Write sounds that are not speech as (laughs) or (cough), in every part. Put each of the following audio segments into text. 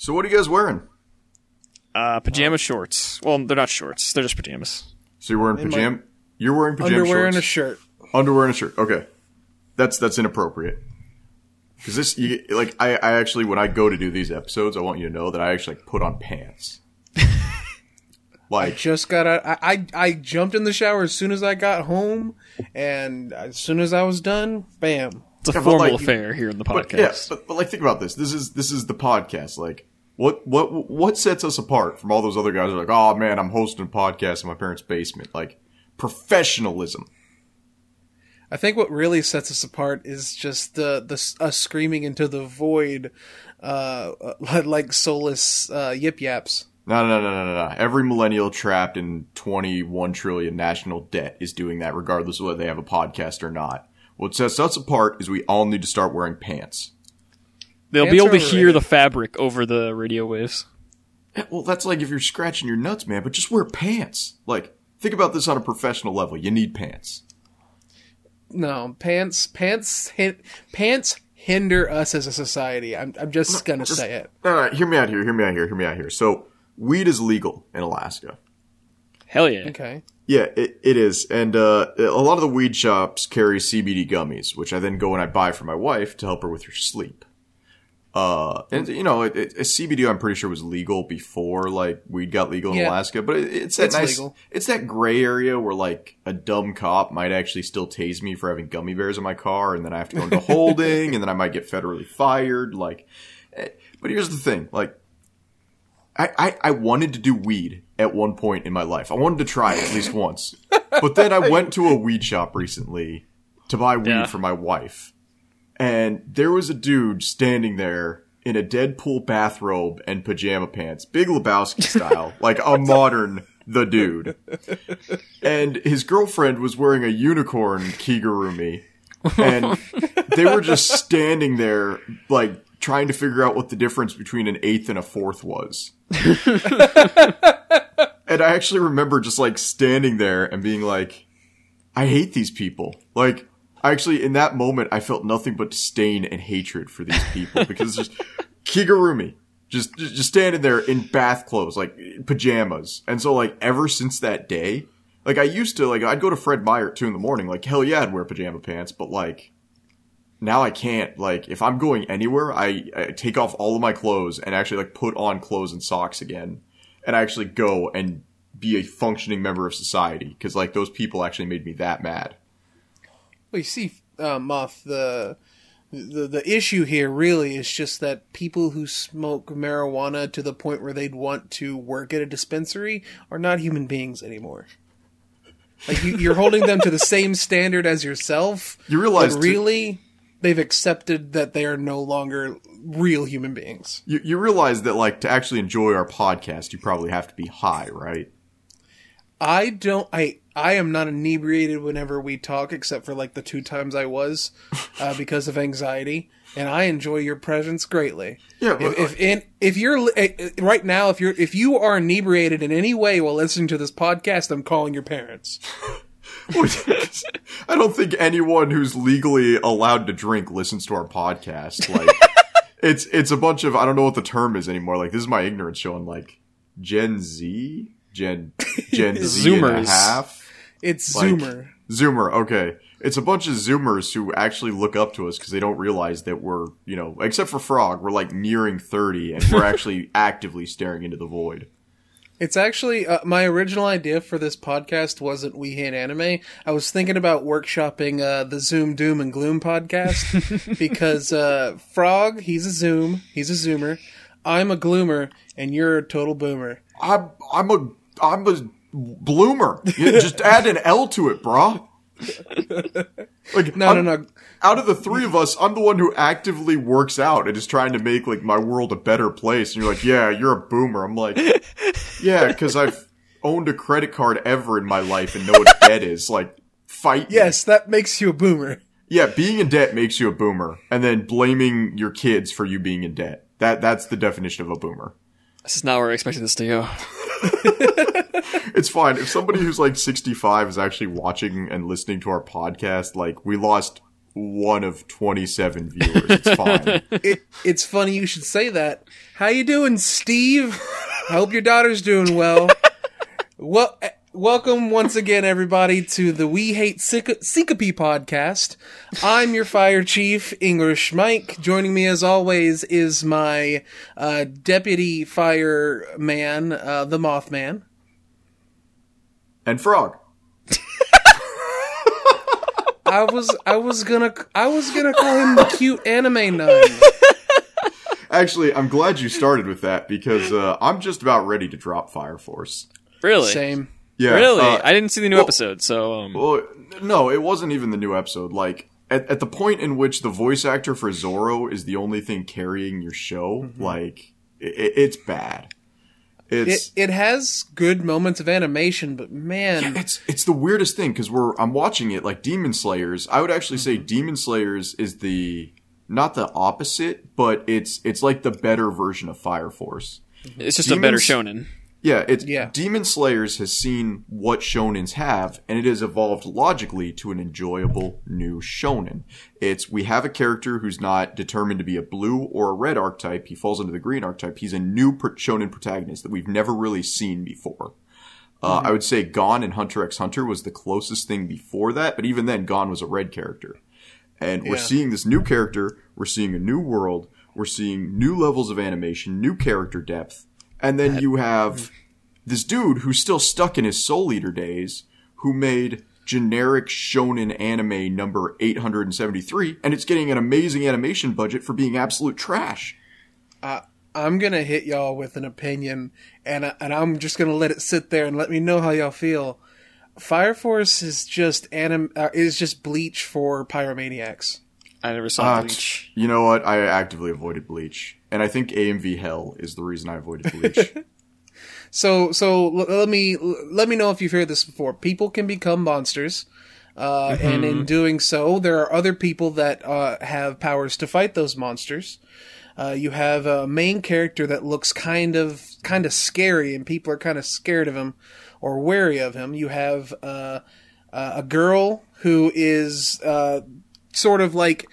So what are you guys wearing? Uh, pajama shorts. Well, they're not shorts. They're just pajamas. So you're wearing In my- pajama. You're wearing pajama Underwear shorts. and a shirt. Underwear and a shirt. Okay, that's that's inappropriate. Because this, you, like, I, I actually when I go to do these episodes, I want you to know that I actually put on pants. (laughs) like, Just got out. I, I I jumped in the shower as soon as I got home, and as soon as I was done, bam. It's a Yeah, formal like, affair here in the but, podcast. yeah, but, but like, think about this. This is this is the podcast. Like, what what what sets us apart from all those other guys? Who are like, oh man, I'm hosting a podcast in my parents' basement. Like, professionalism. I think what really sets us apart is just the the us screaming into the void, uh, (laughs) uh, like soulless uh, yip yaps. No, no, no, no, no, no. Every millennial trapped in 21 trillion national debt is doing that, regardless of whether they have a podcast or not. What sets us apart is we all need to start wearing pants. They'll Pants be able to hear overrated. the fabric over the radio waves. Yeah, Well, that's like if you're scratching your nuts, man, but just wear pants. Like, think about this on a professional level. You need pants. No pants, pants, hin- pants hinder us as a society. I'm I'm just gonna just- say it. All right, hear me out here, hear me out here, hear me out here. So, weed is legal in Alaska. Hell yeah. Okay. Yeah, it, it is. And uh, a lot of the weed shops carry CBD gummies, which I then go and I buy for my wife to help her with her sleep. Uh, and you know, it, it, CBD I'm pretty sure was legal before like weed got legal in Yeah. Alaska, but it, it's that It's nice, legal. it's that gray area where like a dumb cop might actually still tase me for having gummy bears in my car, and then I have to go into (laughs) holding, and then I might get federally fired. Like, eh, but here's the thing, like. I, I, I wanted to do weed at one point in my life. I wanted to try it at least once. But then I (laughs) went to a weed shop recently to buy weed Yeah. for my wife. And there was a dude standing there in a Deadpool bathrobe and pajama pants, Big Lebowski style, (laughs) like a modern the dude. And his girlfriend was wearing a unicorn kigurumi. And they were just standing there, like, trying to figure out what the difference between an eighth and a fourth was. (laughs) and I actually remember just like standing there and being like, I hate these people. Like, actually, in that moment, I felt nothing but disdain and hatred for these people because just (laughs) Kigurumi. Just, just standing there in bath clothes, like pajamas. And so, like, ever since that day, like, I used to, like, I'd go to Fred Meyer at two in the morning, like, hell yeah, I'd wear pajama pants, but like, now I can't. Like, if I'm going anywhere, I, I take off all of my clothes and actually, like, put on clothes and socks again. And I actually go and be a functioning member of society. Cause, like, those people actually made me that mad. Well, you see, uh, Moth, the, the the issue here really is just that people who smoke marijuana to the point where they'd want to work at a dispensary are not human beings anymore. Like you, you're holding them to the same standard as yourself. You realize too- really, they've accepted that they are no longer real human beings. You, you realize that, like, to actually enjoy our podcast, you probably have to be high, right? I don't. I I am not inebriated whenever we talk, except for like the two times I was, uh, (laughs) because of anxiety. And I enjoy your presence greatly. Yeah, If but- if, in, if you're li- eh, eh, right now, if you're if you are inebriated in any way while listening to this podcast, I'm calling your parents. (laughs) I don't think anyone who's legally allowed to drink listens to our podcast. Like, (laughs) it's it's a bunch of I don't know what the term is anymore. Like, this is my ignorance showing. Like, Gen Z, Gen Gen Z and a half. It's Like- Zoomer. Zoomer, okay. It's a bunch of Zoomers who actually look up to us because they don't realize that we're, you know, except for Frog, we're like nearing 30 and we're (laughs) actually actively staring into the void. It's actually uh, my original idea for this podcast wasn't We Hate Anime. I was thinking about workshopping uh, the Zoom Doom and Gloom podcast (laughs) because uh, Frog, he's a Zoom, he's a Zoomer. I'm a Gloomer, and you're a total boomer. I'm, I'm a, I'm a bloomer. (laughs) Just add an L to it, brah. (laughs) Like, No, I'm- no, no. Out of the three of us, I'm the one who actively works out and is trying to make like my world a better place. And you're like, yeah, you're a boomer. I'm like, (laughs) yeah, because I've owned a credit card ever in my life and know what debt is. Like, fight. me. Yes, that makes you a boomer. Yeah, being in debt makes you a boomer, and then blaming your kids for you being in debt. That that's the definition of a boomer. This is not where I expected this to go. It's fine. If somebody who's like 65 is actually watching and listening to our podcast, like we lost one of 27 viewers. It's (laughs) fine. It, it's funny you should say that. How you doing, Steve? I hope your daughter's doing well. well, welcome once again, everybody, to the We Hate Syncope podcast. I'm your fire chief, English Mike. Joining me, as always, is my uh, deputy fireman, uh, the Mothman. And Frog. (laughs) I was, I was gonna, I was gonna call him the cute anime nun. Actually, I'm glad you started with that because uh, I'm just about ready to drop Fire Force. Really? Same. Yeah. Really? uh, I didn't see the new well- episode, so um, Well, no, it wasn't even the new episode. Like at, at the point in which the voice actor for Zoro is the only thing carrying your show, Mm-hmm. like it, it's bad. It's It it has good moments of animation, but man, it's it's the weirdest thing because we're I'm watching it like Demon Slayers. I would actually say mm-hmm. Demon Slayers is the not the opposite, but it's it's like the better version of Fire Force. it's just a better shonen. Yeah, it's Yeah. Demon Slayers has seen what shonens have, and it has evolved logically to an enjoyable new shonen. It's we have a character who's not determined to be a blue or a red archetype. He falls into the green archetype. He's a new shonen protagonist that we've never really seen before. Uh, I would say Gon and Hunter x Hunter was the closest thing before that, but even then, Gon was a red character. And we're seeing this new character, we're seeing a new world, we're seeing new levels of animation, new character depth, and then you have this dude who's still stuck in his Soul Eater days, who made generic shonen anime number 873, and it's getting an amazing animation budget for being absolute trash. I'm gonna hit y'all with an opinion, and I- and I'm just gonna let it sit there and let me know how y'all feel. Fire Force is just anim uh, is just Bleach for pyromaniacs. I never saw Uh, Bleach. You know what? I actively avoided Bleach. And I think AMV Hell is the reason I avoided Bleach. (laughs) So so l- let me let me know if you've heard this before. People can become monsters. Uh, And in doing so, there are other people that uh, have powers to fight those monsters. Uh, you have a main character that looks kind of kind of scary, and people are kind of scared of him or wary of him. You have uh, uh, a girl who is uh, sort of like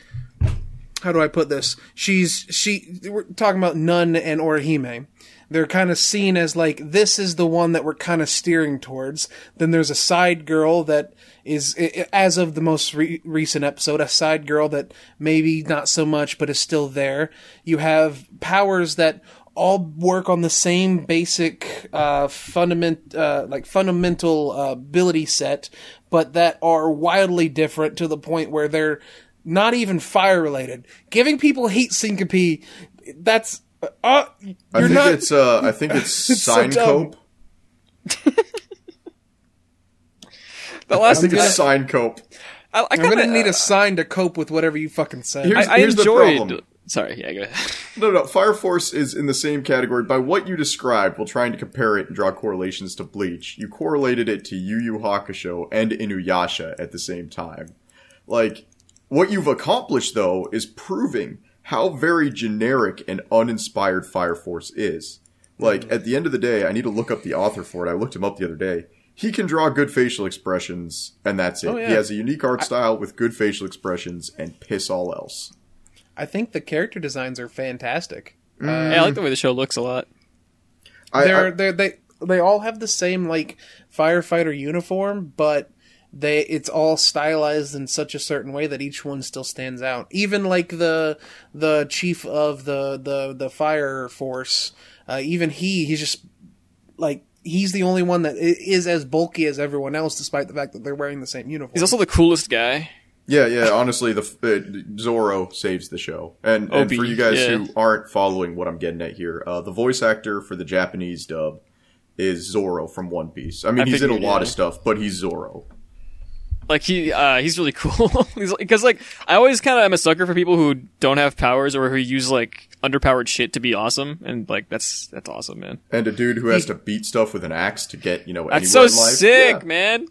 how do I put this? She's she. We're talking about Nun and Orihime. They're kind of seen as like this is the one that we're kind of steering towards. Then there's a side girl that is, as of the most re- recent episode, a side girl that maybe not so much, but is still there. You have powers that all work on the same basic uh, fundament, uh, like fundamental uh, ability set, but that are wildly different to the point where they're not even fire related. Giving people heat syncope, that's uh, I you're think not. it's uh I think it's, (laughs) It's so dumb. Signcope. (laughs) I last think I, it's Signcope. I, I I'm gonna kinda, need a sign to cope with whatever you fucking say. Here's- I, I here's the enjoyed. problem. Sorry, yeah, go ahead. (laughs) No, no, Fire Force is in the same category. By what you described, while trying to compare it and draw correlations to Bleach, you correlated it to Yu Yu Hakusho and Inuyasha at the same time. Like, what you've accomplished, though, is proving how very generic and uninspired Fire Force is. Like, at the end of the day, I need to look up the author for it. I looked him up the other day. He can draw good facial expressions, and that's it. Oh, yeah. He has a unique art style with good facial expressions, and piss all else. I think the character designs are fantastic. Mm. Uh, yeah, I like the way the show looks a lot. I, they're I- they're they they all have the same like firefighter uniform, but they it's all stylized in such a certain way that each one still stands out. Even like the the chief of the the the fire force, uh, even he he's just like he's the only one that is as bulky as everyone else, despite the fact that they're wearing the same uniform. He's also the coolest guy. Yeah, yeah. Honestly, the uh, Zoro saves the show, and, and Obi, for you guys yeah. who aren't following what I'm getting at here, uh, the voice actor for the Japanese dub is Zoro from One Piece. I mean, I he's in a lot yeah. of stuff, but he's Zoro. Like he, uh, he's really (laughs) cool. he's because like I always kind of am a sucker for people who don't have powers or who use like underpowered shit to be awesome, and like that's that's awesome, man. And a dude who has to beat stuff with an axe to get you know That's so in life. sick, Yeah. man.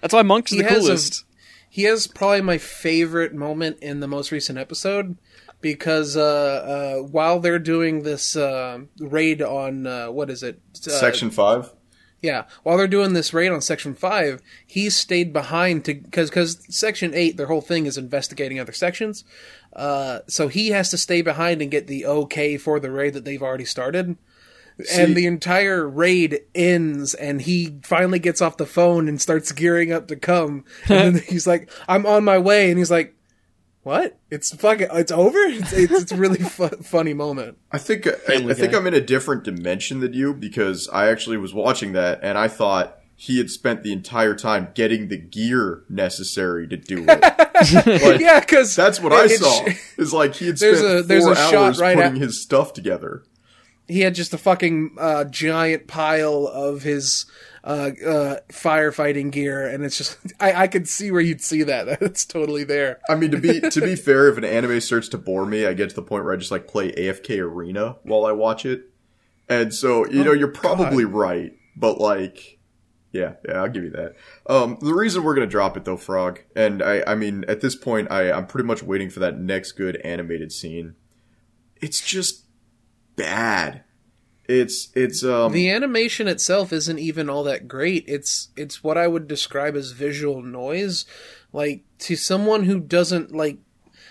That's why Monk's He the has a- coolest. he has probably my favorite moment in the most recent episode because uh, uh, while they're doing this uh, raid on uh, what is it uh, Section five. Yeah, while they're doing this raid on Section Five, he stayed behind to because because Section Eight, their whole thing is investigating other sections. Uh, so he has to stay behind and get the okay for the raid that they've already started. See- and the entire raid ends, and he finally gets off the phone and starts gearing up to come. And then (laughs) he's like, "I'm on my way," and he's like, "What? It's fucking, it's over." It's, it's, it's a really (laughs) fu- funny moment. I think I, Family I think Guy. I'm in a different dimension than you because I actually was watching that and I thought he had spent the entire time getting the gear necessary to do it. (laughs) Like, yeah, because That's what I saw. (laughs) Is like he had There's spent a- there's four a shot hours right putting at- his stuff together. he had just a fucking uh, giant pile of his uh, uh, firefighting gear, and it's just (laughs) I, I could see where you'd see that. (laughs) It's totally there. I mean, to be to be fair, if an anime starts to bore me, I get to the point where I just like play AFK Arena while I watch it. And so, you know, you're probably right, but like, yeah, yeah, I'll give you that. Um, the reason we're gonna drop it though, Frog, and I, I mean, at this point, I, I'm pretty much waiting for that next good animated scene. It's just bad. It's it's um The animation itself isn't even all that great. It's it's what I would describe as visual noise. Like to someone who doesn't like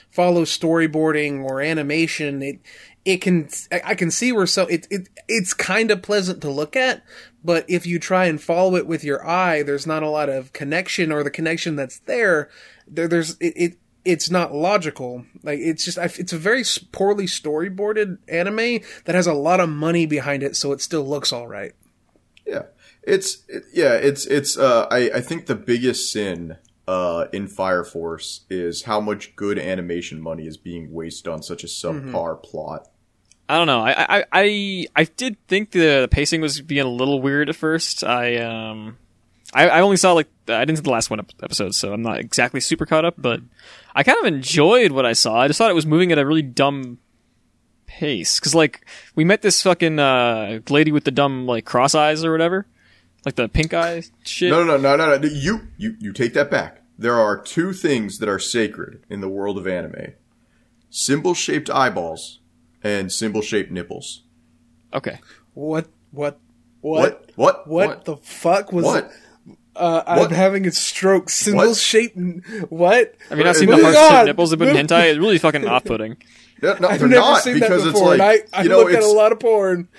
follow storyboarding or animation, it it can I can see where so it, it it's kind of pleasant to look at, but if you try and follow it with your eye, there's not a lot of connection or the connection that's there. There there's it. it it's not logical. Like it's just it's a very poorly storyboarded anime that has a lot of money behind it, so it still looks all right. Yeah, it's it, yeah, it's it's. Uh, I I think the biggest sin uh in Fire Force is how much good animation money is being wasted on such a subpar plot. I don't know. I, I, I, I did think the pacing was being a little weird at first. I, um, I, I only saw like I didn't see the last one episode, so I'm not exactly super caught up. But I kind of enjoyed what I saw. I just thought it was moving at a really dumb pace. Because like we met this fucking uh, lady with the dumb like cross eyes or whatever, like the pink eye shit. No, no, no, no, no, no. You you you take that back. There are two things that are sacred in the world of anime: symbol-shaped eyeballs and symbol-shaped nipples. Okay. What what what What? What? what, the fuck was What? Uh, I'm having a stroke. Symbol What? shaped. What? I mean, I've seen Moving the heart shaped on. nipples that put in hentai? It's really fucking off-putting. (laughs) No, no, I've they're never not seen that because before. it's like I I you know look at a lot of porn.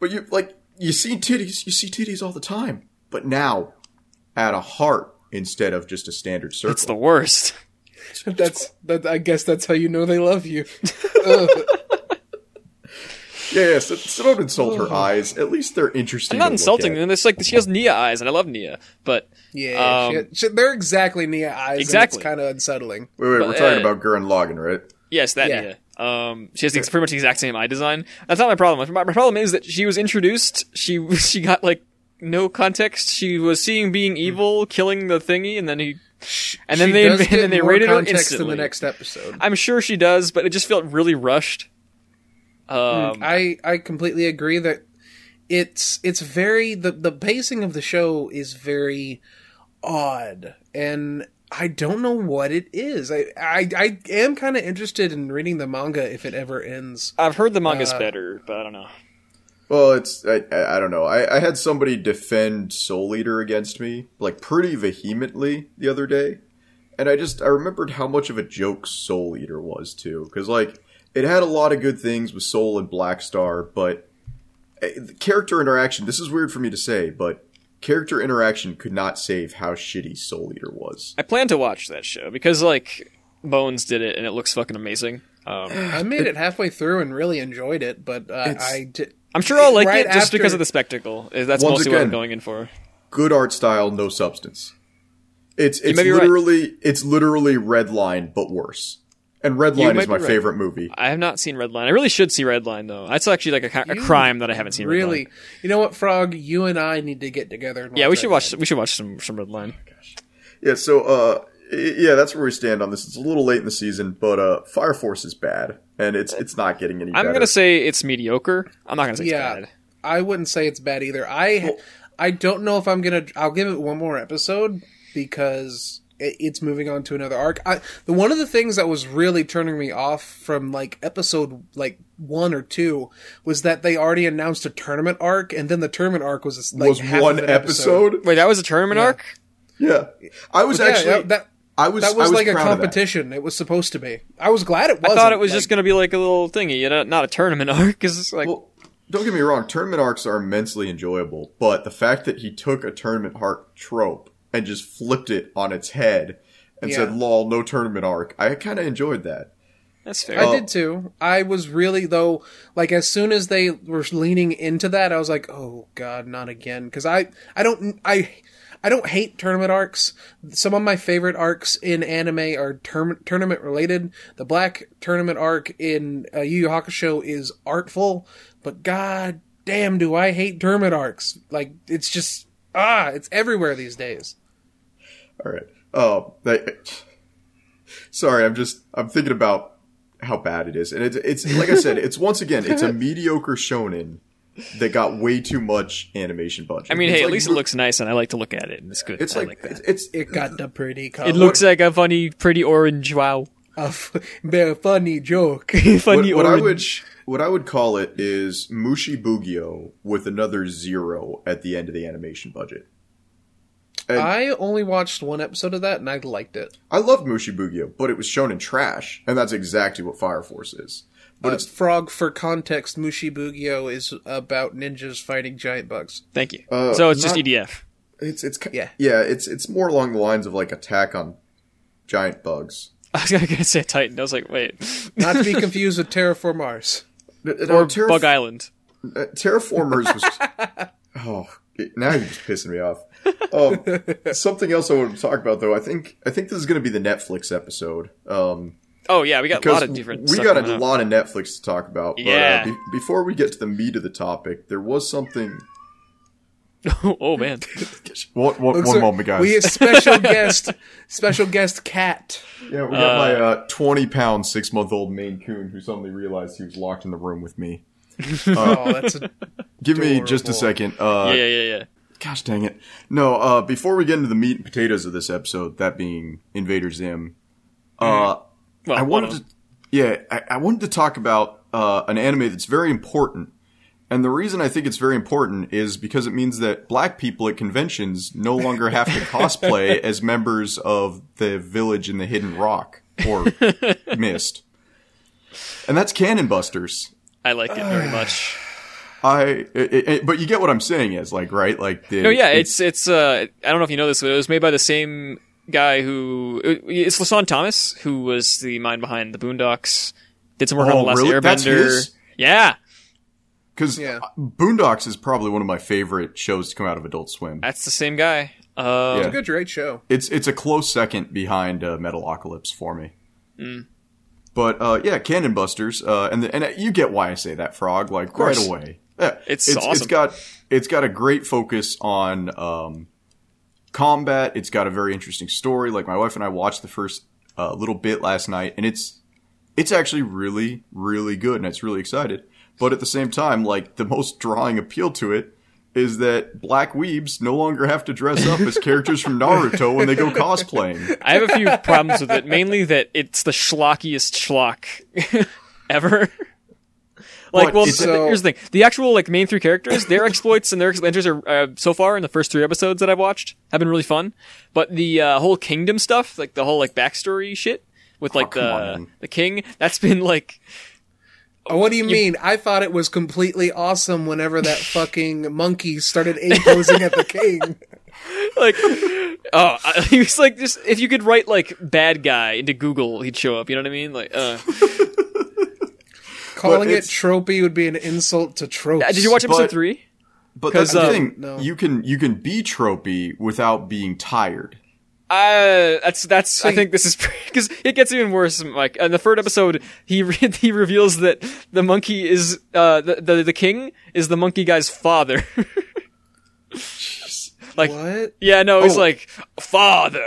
but you like you see titties, you see titties all the time, but now add a heart instead of just a standard circle. It's the worst. That's that. I guess that's how you know they love you. (laughs) Ugh. Yeah, yeah. So, so don't insult her eyes. At least they're interesting. I'm not to look insulting at. them. It's like she has Nia eyes, and I love Nia, but yeah, Um, shit, shit, they're exactly Nia eyes. Exactly. Exactly. It's kind of unsettling. Wait, wait. We're But, talking uh, about Gurren Lagann, right? Yes, that Yeah. Nia. Um, she has the, pretty much the exact same eye design. That's not my problem. My, my problem is that she was introduced. She (laughs) she got like no context. She was seeing being evil, killing the thingy, and then he. And then She they (laughs) and then they rated her context in the next episode. I'm sure she does, but it just felt really rushed. Um, I I completely agree that it's it's very the the pacing of the show is very odd and I don't know what it is. I I, I am kind of interested in reading the manga if it ever ends. I've heard the manga's uh, better, but I don't know. Well, it's I, I I don't know. I, I had somebody defend Soul Eater against me like pretty vehemently the other day, and I just I remembered how much of a joke Soul Eater was too, because like it had a lot of good things with Soul and Black Star, but eh, the character interaction. This is weird for me to say, but character interaction could not save how shitty Soul Eater was. I plan to watch that show because like Bones did it, and it looks fucking amazing. Um, (sighs) I made it halfway through and really enjoyed it, but uh, It's- I di- I'm sure I'll like Right it just after- because of the spectacle. Eh, That's Once mostly what I'm going in for. Good art style, no substance. It's it's may be right. literally it's literally Redline but worse. And Redline is my be right. favorite movie. I have not seen Redline. I really should see Redline though. That's actually like a, a You crime that I haven't seen. really. Redline. You know what, Frog? You and I need to get together. And Yeah, we should Red watch. We should watch some some Redline. Yeah, so uh yeah, that's where we stand on this. It's a little late in the season, but uh Fire Force is bad and it's it's not getting any Better. I'm gonna say it's mediocre. I'm not gonna say Yeah. it's bad. I wouldn't say it's bad either. I Well- I don't know if I'm gonna. I'll give it one more episode because i- it's moving on to another arc. I, the one of the things that was really turning me off from like episode like one or two was that they already announced a tournament arc, and then the tournament arc was like was half one of an episode. Wait, that was a tournament arc? Yeah, I was Yeah, actually that, that I was that was, I was like a proud of competition. It was supposed to be. I was glad it was. I thought it was just going to be like a little thingy, you know, not a tournament (laughs) arc. Cause it's like, Well, don't get me wrong, tournament arcs are immensely enjoyable, but the fact that he took a tournament arc trope and just flipped it on its head and Yeah. said, lol, no tournament arc, I kind of enjoyed that. that's fair. I Oh. did too. I was really though like as soon as they were leaning into that, I was like, "Oh God, not again!" Because I I don't I I don't hate tournament arcs. Some of my favorite arcs in anime are term, tournament related. The Black Tournament arc in uh, Yu Yu Hakusho is artful, but God damn, do I hate tournament arcs? Like it's just ah, it's everywhere these days. All right. Oh, that, sorry, I'm just I'm thinking about how bad it is, and it's it's like I said, it's once again, it's a (laughs) mediocre shonen that got way too much animation budget. I mean, It's hey, at least it looks nice, and I like to look at it, and it's good. It's I like, like that. it's, it's It got the pretty color. It looks like a funny, pretty orange. Wow, a f- a funny joke. (laughs) funny what, what I would what I would call it is Mushi Bugyo with another zero at the end of the animation budget. And I, I only watched one episode of that and I liked it. I loved Mushi Bugyo, but it was shown in trash, and that's exactly what Fire Force is. But Uh, it's Frog, for context, Mushi Bugyo is about ninjas fighting giant bugs. Thank you. uh, so it's just EDF. it's it's ki- Yeah. yeah it's it's more along the lines of like Attack on Giant Bugs. (laughs) I was gonna say Titan. I was like, wait, Not to be (laughs) confused with Terra Formars. No, or Terraf- Bug Island. uh, Terra Formars was (laughs) oh it- now you're just pissing me off. (laughs) Um, something else I want to talk about though. I think I think this is going to be the Netflix episode. Um, Oh yeah, we got a lot of different. we stuff got a up. lot of Netflix to talk about. But, Yeah. Uh, be- before we get to the meat of the topic, there was something. (laughs) oh man, (laughs) One, one, Looks one like- moment, guys. We have special guest, special guest Cat. yeah, we got my uh, twenty pound six month old Maine Coon who suddenly realized he was locked in the room with me. Oh, that's a, Give me just a second. Uh, yeah, yeah, yeah. Gosh dang it. No, uh, before we get into the meat and potatoes of this episode, that being Invader Zim, uh, Well, I wanted to, yeah, I, I wanted to talk about, uh, an anime that's very important. And the reason I think it's very important is because it means that black people at conventions no longer have to (laughs) cosplay as members of the village in the Hidden Rock or (laughs) Mist. And that's Cannon Busters. I like it very much. (sighs) (laughs) I, it, it- but you get what I'm saying is like, right? Like, the, No, yeah, it's it's. uh I don't know if you know this, but it was made by the same guy who it- it's LeSean Thomas, who was the mind behind the Boondocks. Did some work on Oh, the Last really? That's Airbender. his? Yeah, Because Yeah. Boondocks is probably one of my favorite shows to come out of Adult Swim. that's the same guy. Uh, Yeah. good, great show. It's it's a close second behind uh, Metalocalypse for me. Mm. But uh, yeah, Cannon Busters, uh, and the, and uh, you get why I say that, Frog. Like right away, yeah, It's it's awesome. got it's got a great focus on um, combat. It's got a very interesting story. Like my wife and I watched the first uh, little bit last night, and it's it's actually really really good, and it's really excited. But at the same time, like the most drawing appeal to it is that black weebs no longer have to dress up as characters from Naruto when they go cosplaying. (laughs) I have a few problems with it. Mainly that it's the schlockiest schlock (laughs) ever. Like, But well, th- here's the thing: the actual like main three characters, their exploits and their adventures are uh, so far in the first three episodes that I've watched have been really fun. But the uh, whole kingdom stuff, like the whole like backstory shit with like Oh, the on. the king, that's been like Oh, what do you mean? I thought it was completely awesome whenever that (laughs) fucking monkey started A posing at the king. (laughs) like oh I- (laughs) he was like just if you could write like bad guy into Google, he'd show up. You know what I mean? Like, uh, Calling it tropey would be an insult to tropes. did you watch episode But- three? But that's the um, thing. no. You can you can be tropey without being tired. Uh, that's that's. I See- think this is (laughs) because it gets even worse. Like in the third episode, he re- (laughs) he reveals that the monkey is uh the the, the king is the monkey guy's father. (laughs) like What? yeah, no, he's Oh. like father.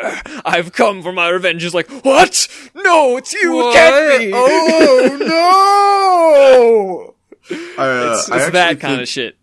I've come for my revenge. He's like what? No, it's you. It can't be. Oh no! (laughs) I, uh, it's it's actually that think, kind of shit.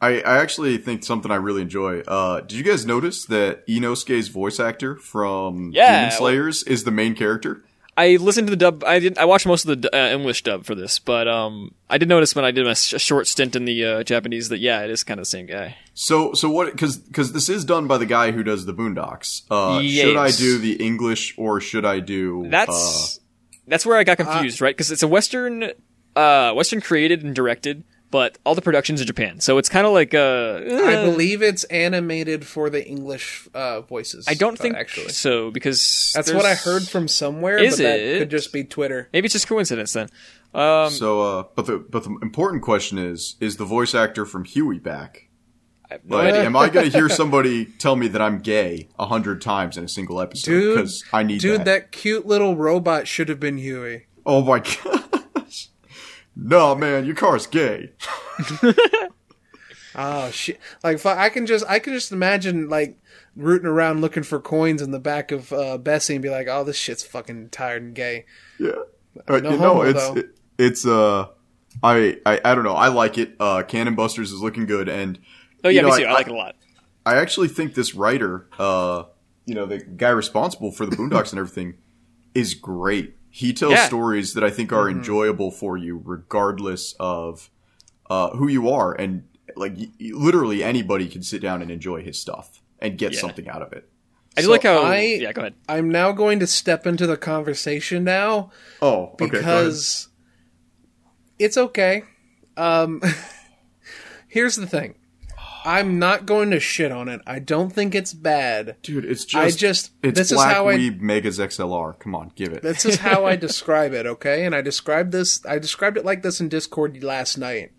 I, I actually think something I really enjoy. Uh, did you guys notice that Inosuke's voice actor from Yeah. Demon Slayers is the main character? I listened to the dub. I didn't. I watched most of the uh, English dub for this, but um, I did notice when I did a, sh- a short stint in the uh, Japanese that yeah, it is kind of the same guy. So, so what? Because because this is done by the guy who does the Boondocks. Uh, Should I do the English or should I do? That's that's where I got confused, right? Because it's a Western, uh, Western created and directed, but all the productions in Japan, so it's kind of like uh, I uh, believe it's animated for the English uh, voices. I don't uh, think actually. so because That's what I heard from somewhere. Is but that it? could just be Twitter. Maybe it's just coincidence then. Um, so, uh, but the but the important question is: Is the voice actor from Huey back? I have no Like, idea. am I going to hear (laughs) somebody tell me that I'm gay a hundred times in a single episode? Because I need Dude, that. that cute little robot should have been Huey. Oh my (laughs) gosh! No, man, your car's gay. (laughs) Oh shit! Like fu- I can just I can just imagine like rooting around looking for coins in the back of uh, Bessie and be like, "Oh, this shit's fucking tired and gay." Yeah. Uh, No you know, homo, it's it, it's uh, I, I I don't know. I like it. Uh, Cannon Busters is looking good, and oh yeah, you know, me too. I, like it a lot. I actually think this writer, uh, you know, the guy responsible for the Boondocks and everything, is great. He tells Yeah. stories that I think are enjoyable for you, regardless of uh, who you are, and like y- y- literally anybody can sit down and enjoy his stuff and get Yeah. something out of it. I do So like how. I- yeah, go ahead. I'm now going to step into the conversation now Oh, okay. go ahead. because it's okay. Um, (laughs) here's the thing. I'm not going to shit on it. I don't think it's bad. dude, it's just I just it's this is Black how I Megas XLR. Come on, give it. This is how I (laughs) describe it, okay? And I described this I described it like this in Discord last night.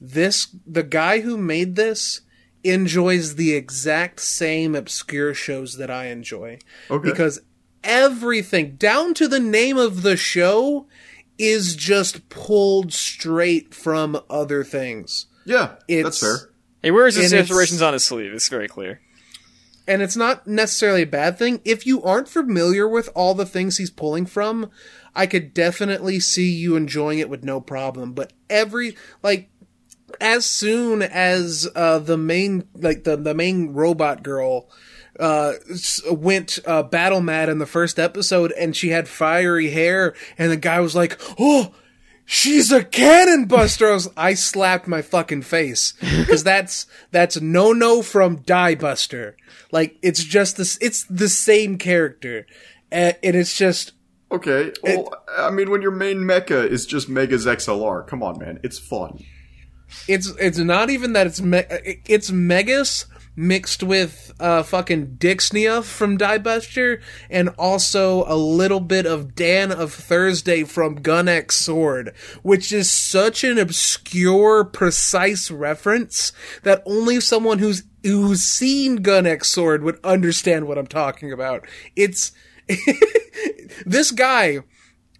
This the guy who made this enjoys the exact same obscure shows that I enjoy. Okay. Because everything down to the name of the show is just pulled straight from other things. yeah, it's- that's fair. He wears his and inspirations on his sleeve. It's very clear. and it's not necessarily a bad thing. If you aren't familiar with all the things he's pulling from, I could definitely see you enjoying it with no problem. But every like as soon as uh the main like the the main robot girl uh went uh battle mad in the first episode and she had fiery hair and the guy was like, "Oh, she's a cannon buster. I, was, I slapped my fucking face (laughs) because that's that's no no from Diebuster. Like it's just this. It's the same character, and, and it's just Okay. Well, I mean, when your main mecha is just Megas XLR, come on, man, it's fun. it's it's not even that it's me- it's Megas mixed with uh fucking Dixnia from Diebuster, and also a little bit of Dann of Thursday from Gun X Sword, which is such an obscure, precise reference that only someone who's who's seen Gun X Sword would understand what I'm talking about. It's (laughs) this guy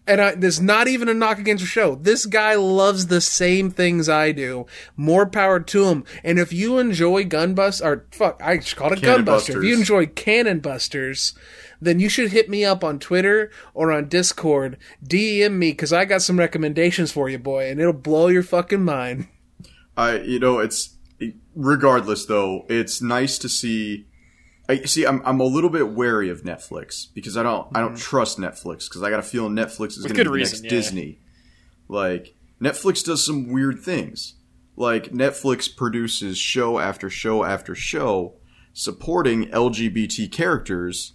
and I, there's not even a knock against the show. This guy loves the same things I do. More power to him. And if you enjoy Gunbust, or fuck, I just called it Cannon Gunbuster. If you enjoy Cannon Busters, then you should hit me up on Twitter or on Discord. DM me because I got some recommendations for you, boy, and it'll blow your fucking mind. I, you know, it's regardless though. It's nice to see. I see. I'm I'm a little bit wary of Netflix because I don't I don't trust Netflix because I got a feeling Netflix is going to be good reason, next yeah. Disney. Like Netflix does some weird things. Like Netflix produces show after show after show supporting LGBT characters,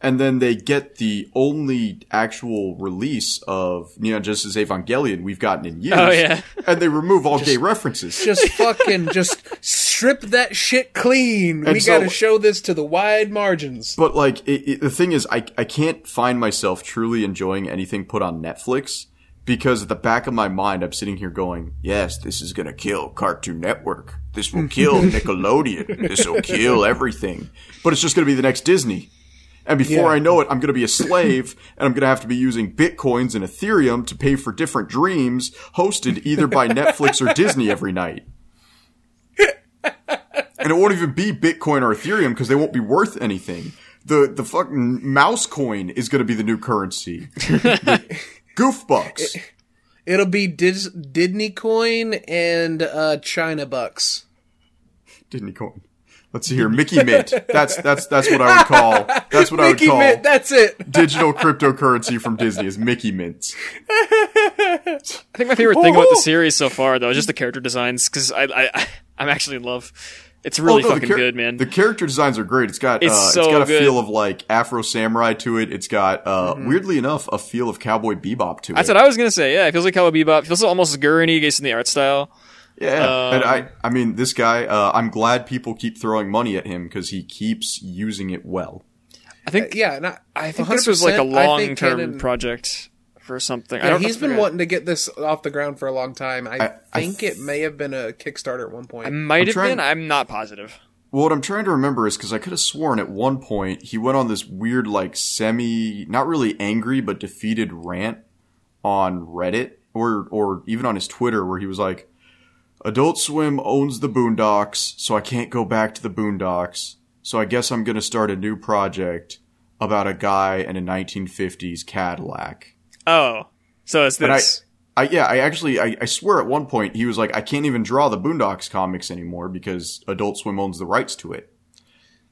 and then they get the only actual release of Neon Genesis Evangelion we've gotten in years. Oh, yeah. and they remove all (laughs) gay references. Just fucking, just strip that shit clean. we so- gotta show this to the wide margins. But like it, it, the thing is, I I can't find myself truly enjoying anything put on Netflix because at the back of my mind, I'm sitting here going, "Yes, this is gonna kill Cartoon Network. This will kill (laughs) Nickelodeon. This will kill everything." But it's just gonna be the next Disney. And before Yeah. I know it, I'm going to be a slave (laughs) and I'm going to have to be using bitcoins and Ethereum to pay for different dreams hosted either by Netflix or Disney every night. And it won't even be Bitcoin or Ethereum because they won't be worth anything. The the fucking mouse coin is going to be the new currency. (laughs) Goof bucks. It'll be Dis- Disney coin and uh, China bucks. Disney coin. Let's see here, Mickey Mint. That's that's that's what I would call. That's what Mickey I would call Mint, that's it. digital cryptocurrency from Disney is Mickey Mints. I think my favorite thing about the (laughs) series so far, though, is just the character designs because I, I I'm actually in love. It's really Oh, no, fucking char- good, man. The character designs are great. It's got It's uh, so it's got a good. feel of like Afro Samurai to it. It's got uh, Mm-hmm. weirdly enough a feel of Cowboy Bebop to it. That's what I was gonna say. Yeah, it feels like Cowboy Bebop. It feels almost Gurney based in the art style. Yeah, and Um, I, I mean, this guy. Uh, I'm glad people keep throwing money at him because he keeps using it well. I think Yeah, and I, I think this was like a long term project for something. I Yeah, don't he's been wanting to get this off the ground for a long time. I, I- I think it may have been a Kickstarter at one point. I might I'm have trying- been. I'm not positive. Well, what I'm trying to remember is because I could have sworn at one point he went on this weird, like, semi, not really angry, but defeated rant on Reddit or, or even on his Twitter where he was like, Adult Swim owns the Boondocks, so I can't go back to the Boondocks. So I guess I'm going to start a new project about a guy in a 1950s Cadillac. Oh, so it's And I, this. I yeah, I actually, I, I swear at one point he was like, I can't even draw the Boondocks comics anymore because Adult Swim owns the rights to it.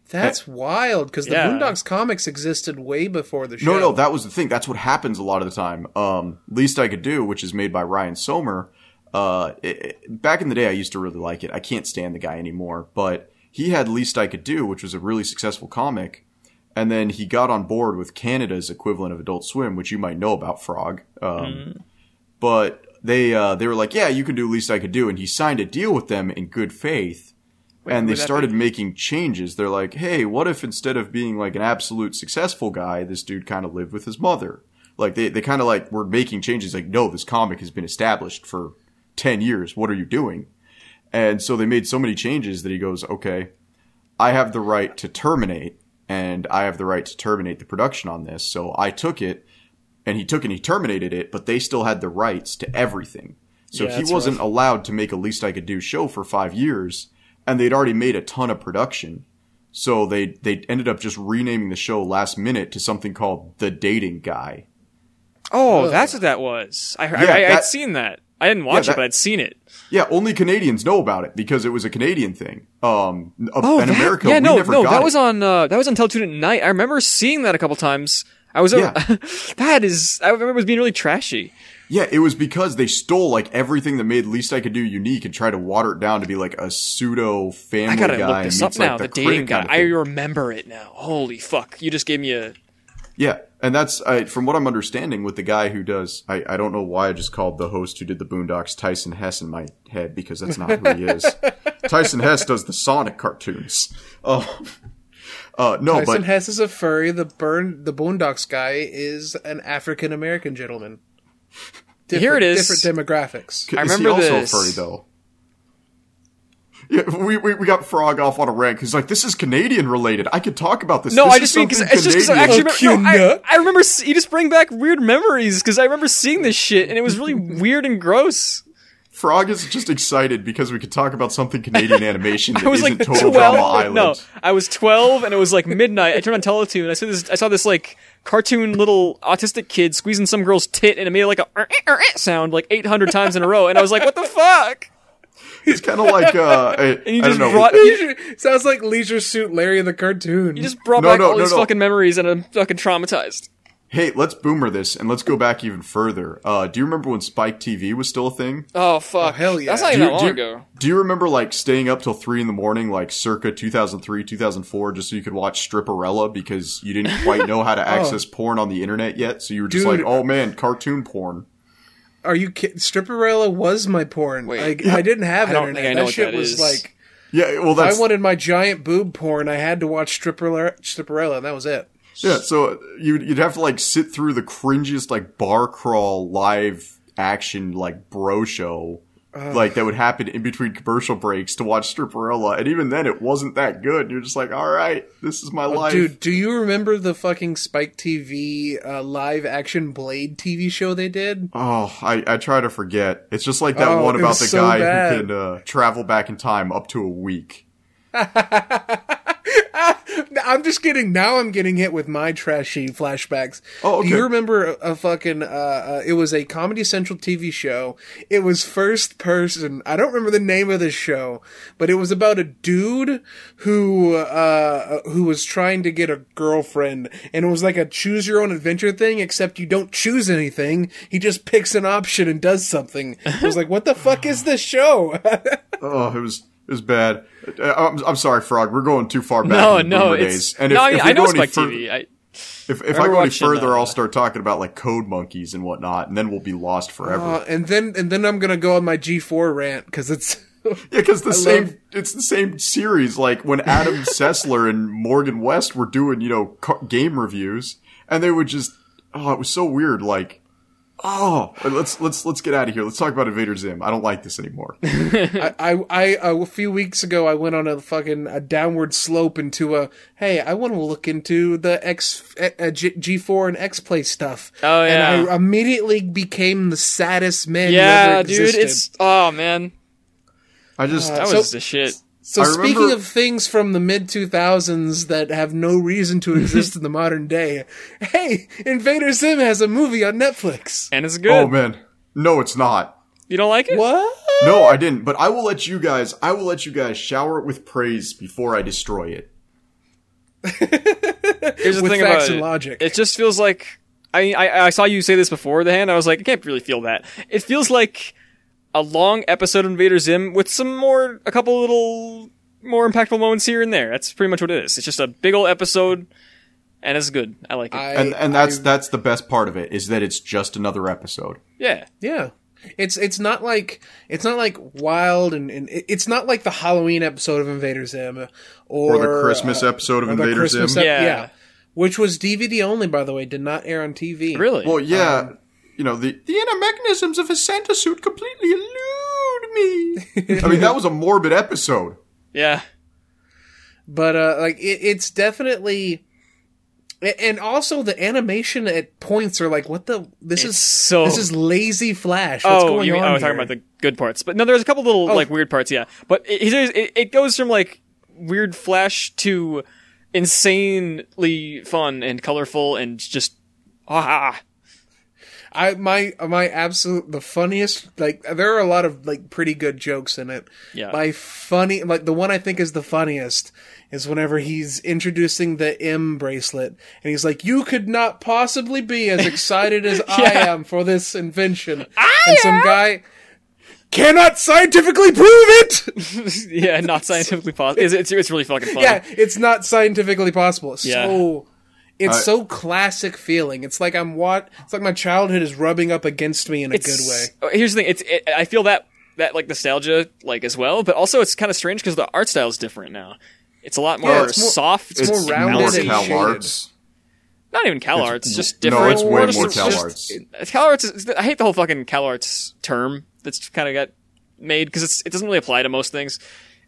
That's wild because the Yeah. Boondocks comics existed way before the show. No, no, that was the thing. That's what happens a lot of the time. Um, Least I Could Do, which is made by Ryan Sohmer. Uh, it, it- back in the day, I used to really like it. I can't stand the guy anymore, but he had Least I Could Do, which was a really successful comic. And then he got on board with Canada's equivalent of Adult Swim, which you might know about Frog. Um, but they, uh, they were like, yeah, you can do at Least I Could Do. And he signed a deal with them in good faith and they started be? making changes. They're like, hey, what if instead of being like an absolute successful guy, this dude kind of lived with his mother? Like they, they kind of like were making changes. Like, no, this comic has been established for 10 years. What are you doing? And so they made so many changes that he goes, okay, I have the right to terminate and I have the right to terminate the production on this. So I took it and he took and he terminated it, but they still had the rights to everything. So Yeah, he wasn't rough. allowed to make a least I could do show for five years, and they'd already made a ton of production. So they they ended up just renaming the show last minute to something called The Dating Guy. Oh, Ugh. that's what that was. I, I, Yeah, I, I'd seen that. I didn't watch Yeah, it, but I'd seen it. Yeah, only Canadians know about it because it was a Canadian thing. Um, in Oh, that- America, yeah, no, no, that it. was on uh, that was on Teletoon at night. I remember seeing that a couple times. I was Yeah. (laughs) that is I remember it was being really trashy. Yeah, it was because they stole like everything that made Least I Could Do unique and tried to water it down to be like a pseudo family I gotta guy. look this up meets, like, now. The, critic dating guy. kind of I remember it now. Holy fuck! You just gave me a. Yeah, and that's I, from what I'm understanding with the guy who does. I, I don't know why I just called the host who did the Boondocks Tyson Hesse in my head because that's not who he is. (laughs) Tyson Hesse does the Sonic cartoons. Oh, uh, no, Tyson but Hesse is a furry. The burn the Boondocks guy is an African American gentleman. Here it is. Different demographics. I is remember he also this. a furry though? Yeah, we, we, we got Frog off on a rant He's like this is Canadian related. I could talk about this. No, This I just mean because it's just because I Canadian. actually remember, no, I. I remember s- you just bring back weird memories because I remember seeing this shit and it was really (laughs) weird and gross. Frog is just excited because we could talk about something Canadian (laughs) animation that I was isn't like Total Drama twelve. Island. No, I was twelve, and it was like midnight. I turned on Teletoon. I saw this. I saw this like cartoon little autistic kid squeezing some girl's tit, and it made like a "Er, er, er," sound like eight hundred times in a row. And I was like, "What the fuck?" It's kind of like uh, (laughs) I, And you I just don't know. brought Leisure, sounds like Leisure Suit Larry in the cartoon. you just brought No, back no, all no, these no. fucking memories, and I'm fucking traumatized. Hey, let's boomer this and let's go back even further. Uh, do you remember when Spike TV was still a thing? Oh fuck! Oh, hell yeah. That's not Do even you, that do, long you, ago. do you remember like staying up till three in the morning, like circa 2003, 2004, just so you could watch Stripperella because you didn't quite know how to (laughs) access porn on the internet yet? So you were just Dude. like, oh man, cartoon porn. Are you kidding? Stripperella was my porn. Wait. Like, I didn't have I don't internet. think I know that what shit that was is. like. Yeah, well If that's I wanted my giant boob porn, I had to watch Stripperella, Stripperella, and that was it. yeah. So you'd you'd have to like sit through the cringiest like bar crawl live action like bro show. Like that would happen in between commercial breaks to watch Stripperella, and even then it wasn't that good. You're just like, all right, this is my life. Dude, do you remember the fucking Spike TV uh, live action Blade TV show they did? Oh, I, I try to forget. It's just like that Oh, one about the so guy bad. who can uh, travel back in time up to a week. (laughs) I'm just kidding. Now I'm getting hit with my trashy flashbacks. Oh, okay. Do you remember a, a fucking? Uh, uh, it was a Comedy Central TV show. It was first person. I don't remember the name of the show, but it was about a dude who uh, who was trying to get a girlfriend, and it was like a choose your own adventure thing. Except you don't choose anything. He just picks an option and does something. I was like, what the fuck is this show? (laughs) Oh, it was it was bad. Uh, I'm, I'm sorry, Frog. We're going too far back. No, in no, it's days. And no. I, if, mean, if we I know go it's any Spike fur- TV. I, If, if I remember go any further, uh, I'll start talking about like code monkeys and whatnot, and then we'll be lost forever. Uh, and then and then I'm gonna go on my G4 rant because it's. (laughs) yeah, because (laughs) the I same love- it's the same series. Like when Adam (laughs) Sessler and Morgan Webb were doing, you know, ca- game reviews, and they would just oh, it was so weird. Like, oh, let's let's let's get out of here. Let's talk about Invader Zim. I don't like this anymore. (laughs) I, I, I uh, a few weeks ago, I went on a fucking a downward slope into a. Hey, I want to look into the X uh, G, G4 and X Play stuff. Oh, yeah. and I immediately became the saddest man. who yeah, ever dude. It's oh man, I just that So- was the shit. So. I speaking of things from the mid 2000s that have no reason to (laughs) exist in the modern day, hey, Invader Zim has a movie on Netflix. And it's good. oh man, no, it's not. You don't like it? What? No, I didn't. But I will let you guys. I will let you guys shower it with praise before I destroy it. (laughs) Here's the With thing facts about and it. logic. It just feels like I, I I saw you say this before the hand. I was like, I can't really feel that. It feels like a long episode of Invader Zim with some more, a couple little more impactful moments here and there. That's pretty much what it is. It's just a big old episode, and it's good. I like it. I, And and that's I- that's the best part of it is that it's just another episode. yeah, Yeah. It's it's not like it's not like wild and, and it's not like the Halloween episode of Invader Zim or, Or the Christmas uh, episode of or the Invader Zim. Ep- Yeah. yeah. Which was DVD only by the way, did not air on TV. really. Well, yeah, Um, you know the the inner mechanisms of his Santa suit completely elude me. I mean, that was a morbid episode. yeah, But uh like it, it's definitely and also the animation at points are like what the this It's is so- this is lazy flash. What's oh, going you mean, on I was talking about the good parts, but no, there's a couple little Oh. like weird parts. Yeah, but it, it, it, it goes from like weird flash to insanely fun and colorful and just ah. I my my absolute the funniest like there are a lot of like pretty good jokes in it. Yeah. My funny like the one I think is the funniest is whenever he's introducing the M bracelet and he's like, "You could not possibly be as (laughs) excited as I am for this invention." and some guy cannot scientifically prove it. (laughs) yeah, not scientifically possible. It's, it's, it's really fucking fun. yeah, it's not scientifically possible. It's Yeah. so it's I- so classic feeling. It's like I'm what it's like my childhood is rubbing up against me in a good way. oh, Here's the thing. It's it, I feel that that like nostalgia like as well, but also it's kind of strange because the art style is different now. It's a lot more Yeah, it's more- soft. it's more rounded more and Cal. Arts. not even Cal Arts. It's- just no, different. it's way just- more just- Cal just- Arts. it- Cal Arts. Is, I hate the whole fucking Cal Arts term that's kind of got made because it doesn't really apply to most things,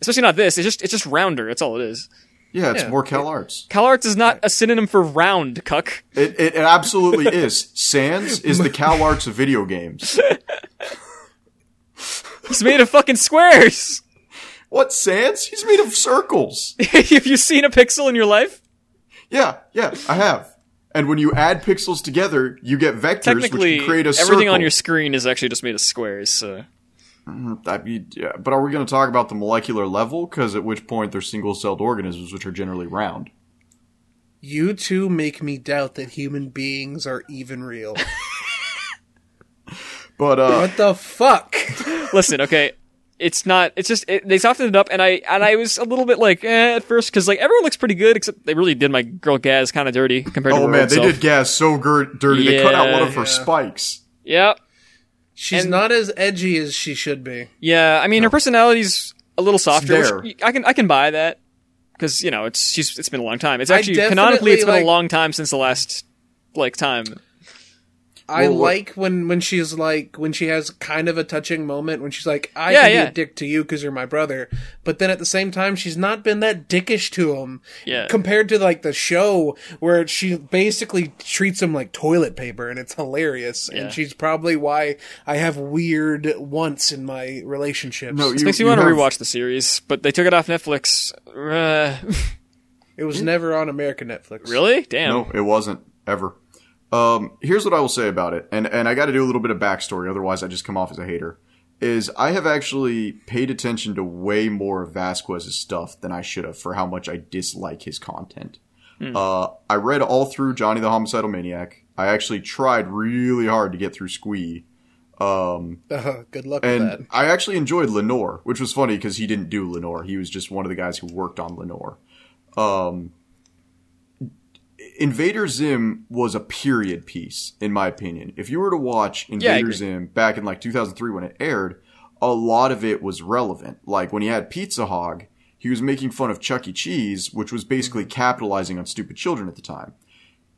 especially not this. It's just it's just rounder. That's all it is. Yeah, it's Yeah. more Cal Arts. Cal Arts is not a synonym for round, cuck. It, it, it absolutely (laughs) is. Sans is the Cal Arts of video games. (laughs) He's made of fucking squares. What, Sans? He's made of circles. (laughs) Have you seen a pixel in your life? Yeah, yeah, I have. And when you add pixels together, you get vectors, Technically, which can create a circle. everything circle. on your screen is actually just made of squares. So. I mean, yeah, but are we going to talk about the molecular level? Because at which point they're single-celled organisms, which are generally round. You two make me doubt that human beings are even real. (laughs) But uh, what the fuck? (laughs) Listen, okay, it's not. It's just it, they softened it up, and I and I was a little bit like eh, at first because like everyone looks pretty good except they really did my girl Gaz kind of dirty compared to oh her man, they self. did Gas so gir- dirty. They cut out one of her spikes. Yeah, She's And- not as edgy as she should be. yeah. I mean, her personality's a little softer. there. I can I can buy that because you know it's she's it's been a long time. It's actually canonically it's been like- a long time since the last like time. I Well, like when when she's like when she has kind of a touching moment when she's like I Yeah, can yeah. be a dick to you because you're my brother, but then at the same time she's not been that dickish to him. Yeah. Compared to like the show where she basically treats him like toilet paper and it's hilarious. Yeah. And she's probably why I have weird once in my relationships. No, you, Makes me you want to rewatch the series, but they took it off Netflix. Uh, (laughs) It was never on American Netflix. Really? Damn. No, it wasn't ever. Um, here's what I will say about it, and and I got to do a little bit of backstory, otherwise I just come off as a hater. Is I have actually paid attention to way more of Vasquez's stuff than I should have for how much I dislike his content. Uh, I read all through Johnny the Homicidal Maniac. I actually tried really hard to get through Squee. Um, Uh, (laughs) good luck with that. and I actually enjoyed Lenore, which was funny because he didn't do Lenore. He was just one of the guys who worked on Lenore. Um, Invader Zim was a period piece, in my opinion. If you were to watch Invader agree. Zim back in like 2003 when it aired, a lot of it was relevant. Like when he had Pizza Hog, he was making fun of Chuck E. Cheese, which was basically mm-hmm. capitalizing on stupid children at the time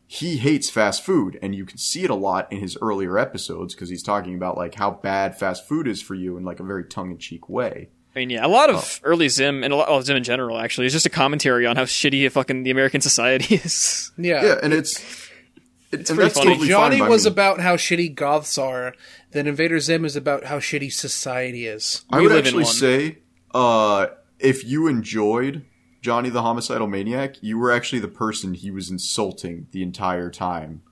he hates fast food and you can see it a lot in his earlier episodes because he's talking about like how bad fast food is for you in like a very tongue-in-cheek way I mean, yeah, a lot Oh. of early Zim and a lot of Zim in general actually is just a commentary on how shitty fucking the American society (laughs) is. Yeah. yeah and it's it, and pretty funny. totally Johnny was me. about how shitty goths are, then Invader Zim is about how shitty society is. i We would actually say uh if you enjoyed johnny the homicidal maniac you were actually the person he was insulting the entire time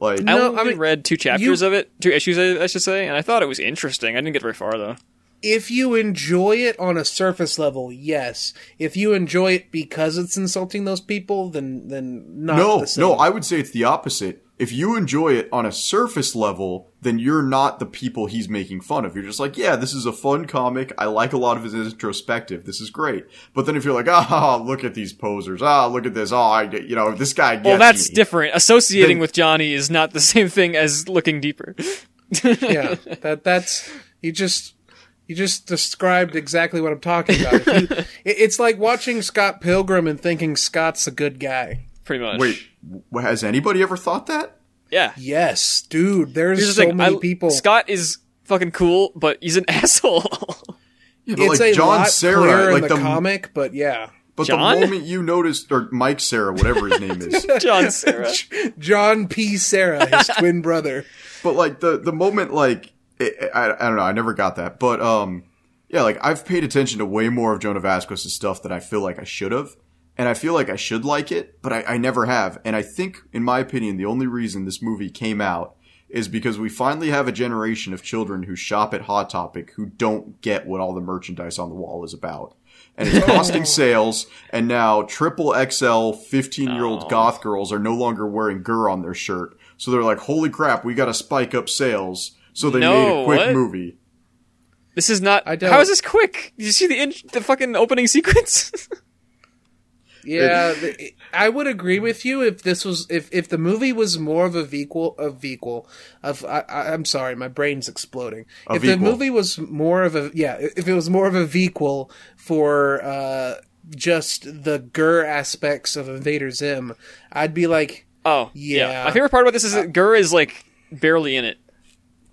like I No, only I mean, read two chapters you- of it, two issues, I I should say, and I thought it was interesting. I didn't get very far though. If you enjoy it on a surface level, yes. If you enjoy it because it's insulting those people, then then not no the same. no i would say it's the opposite if you enjoy it on a surface level then you're not the people he's making fun of you're just like yeah this is a fun comic i like a lot of his introspective this is great but then if you're like (laughs) ah look at these posers ah look at this oh I, you know this guy gets Well, that's me. different. Associating Then- with Johnny is not the (laughs) same thing as looking deeper. yeah, that that's you just you just described exactly what I'm talking about. You, (laughs) it's like watching Scott Pilgrim and thinking Scott's a good guy. Pretty much. wait has anybody ever thought that Yeah. Yes, dude. There's Here's so thing, many I- people. Scott is fucking cool, but he's an (laughs) asshole. yeah, but it's like a john lot sarah like in the, the comic, but yeah, but John? the moment you noticed or mike sarah whatever his name is (laughs) John Sarah. John P. Sarah, his twin brother. But like the the moment like it, I I don't know I never got that but um yeah like I've paid attention to way more of Jhonen Vasquez's stuff than I feel like I should have and I feel like I should like it but I, I never have and I think in my opinion the only reason this movie came out is because we finally have a generation of children who shop at Hot Topic who don't get what all the merchandise on the wall is about. And it's (laughs) costing sales, and now triple XL 15 year old goth girls are no longer wearing GIR on their shirt. So they're like, holy crap, we gotta spike up sales. So they No, made a quick what? movie. This is not. I don't- How is this quick? Did you see the in, the fucking opening sequence? (laughs) Yeah, the, I would agree with you if this was if if the movie was more of a vequel of vequel of I, I, I'm sorry, my brain's exploding. A if the movie was more of a yeah, if it was more of a vequel for uh just the GIR aspects of Invader Zim, I'd be like, oh, Yeah. My favorite part about this is that GIR is like barely in it.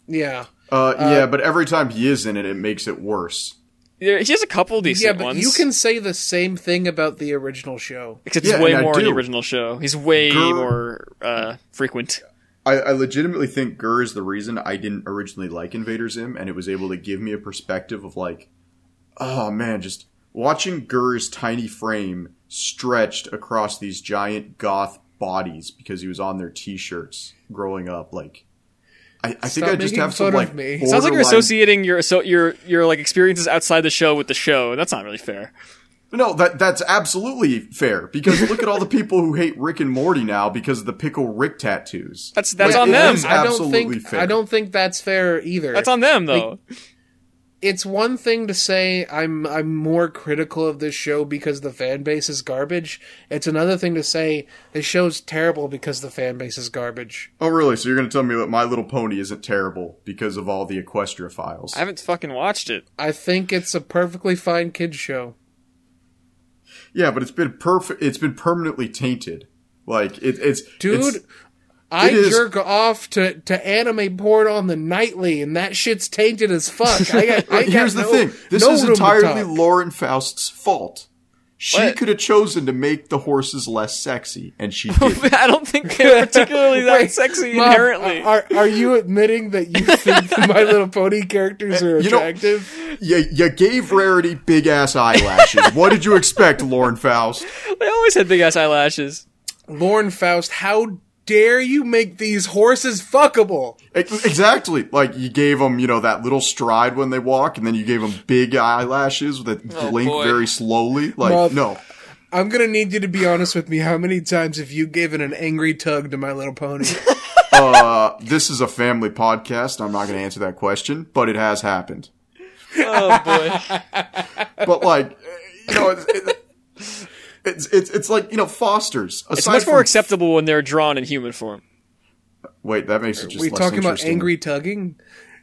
Yeah. Uh, yeah, but every time he is in it, it makes it worse. Yeah, He has a couple decent Yeah, but ones. you can say the same thing about the original show. Except Yeah, he's way more in the original show. He's way GIR- more uh, frequent. I, I legitimately think GIR is the reason I didn't originally like Invader Zim, and it was able to give me a perspective of like, oh man, just watching GIR's tiny frame stretched across these giant goth bodies because he was on their t-shirts growing up. Like, I, I think I just have some like of me. It sounds like you're associating your so your your like experiences outside the show with the show. and That's not really fair. No, that that's absolutely fair because look at all the people who hate Rick and Morty now because of the pickle Rick tattoos. That's that's Like, on it them. is I don't think fair. I don't think that's fair either. That's on them though. It's one thing to say I'm I'm more critical of this show because the fan base is garbage. It's another thing to say this show's terrible because the fan base is garbage. Oh, really? So you're going to tell me that My Little Pony isn't terrible because of all the Equestria files? I haven't fucking watched it. I think it's a perfectly fine kids show. Yeah, but it's been perfect. It's been permanently tainted. Like it, it's Dude, it's- I it is- jerk off to, to anime porn on the nightly, and that shit's tainted as fuck. I got, I But (laughs) got here's the thing: this no is entirely. Lauren Faust's fault. She What? could have chosen to make the horses less sexy, and she (laughs) didn't. I don't think they're particularly that (laughs) Wait, sexy Mom, inherently. Are, are you admitting that you think My Little Pony characters are You know- attractive? you, you gave Rarity big ass eyelashes. what did you expect, Lauren Faust? they always had big ass eyelashes. Lauren Faust, how dare you make these horses fuckable? Exactly. Like you gave them, you know, that little stride when they walk, and then you gave them big eyelashes that Oh, blink boy. very slowly. Like Mom. no, I'm gonna need you to be honest with me. How many times have you given an angry tug to My Little Pony? (laughs) uh, this is a family podcast. I'm not going to answer that question, but it has happened. Oh boy. (laughs) But like, you know, it's, it, it's it's it's like you know Foster's. It's much more from- acceptable when they're drawn in human form. Wait, that makes it just. we less talking about interesting. angry tugging?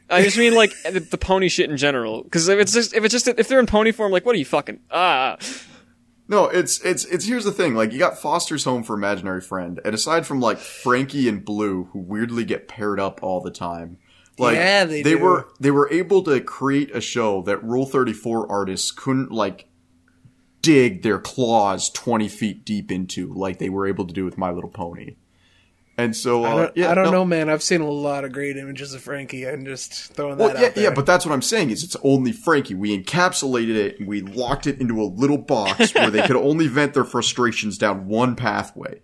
I just mean like (laughs) the, the pony shit in general. Because if it's just if it's just if they're in pony form, like what are you fucking ah? No, it's it's it's here's the thing. Like you got Foster's Home for Imaginary Friend, and aside from like Frankie and Blue, who weirdly get paired up all the time, like Yeah, they do. were they were able to create a show that Rule Thirty Four artists couldn't like dig their claws twenty feet deep into, like they were able to do with My Little Pony. And so, uh, I don't, yeah, I don't no- know, man. I've seen a lot of great images of Frankie. I'm just throwing Well, that yeah, out there. yeah, but that's what I'm saying is it's only Frankie. We encapsulated it and we locked it into a little box (laughs) where they could only vent their frustrations down one pathway.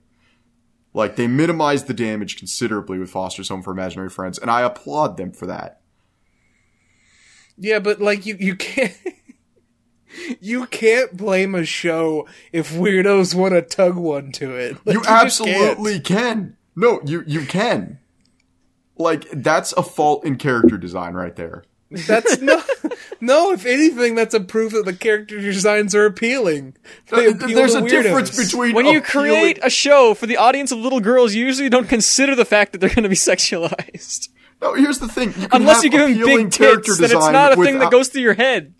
Like they minimized the damage considerably with Foster's Home for Imaginary Friends, and I applaud them for that. Yeah, but like you, you can't. (laughs) You can't blame a show if weirdos want to tug one to it. Like, You just can't. absolutely can. No, you you can. Like that's a fault in character design right there. That's no, (laughs) no. If anything, that's a proof that the character designs are appealing. They appeal There's to a weirdos. difference between When you appealing- create a show for the audience of little girls, you usually don't consider the fact that they're going to be (laughs) sexualized. No, here's the thing. You can Unless have you give them big character tits, then it's not a thing that goes through your head.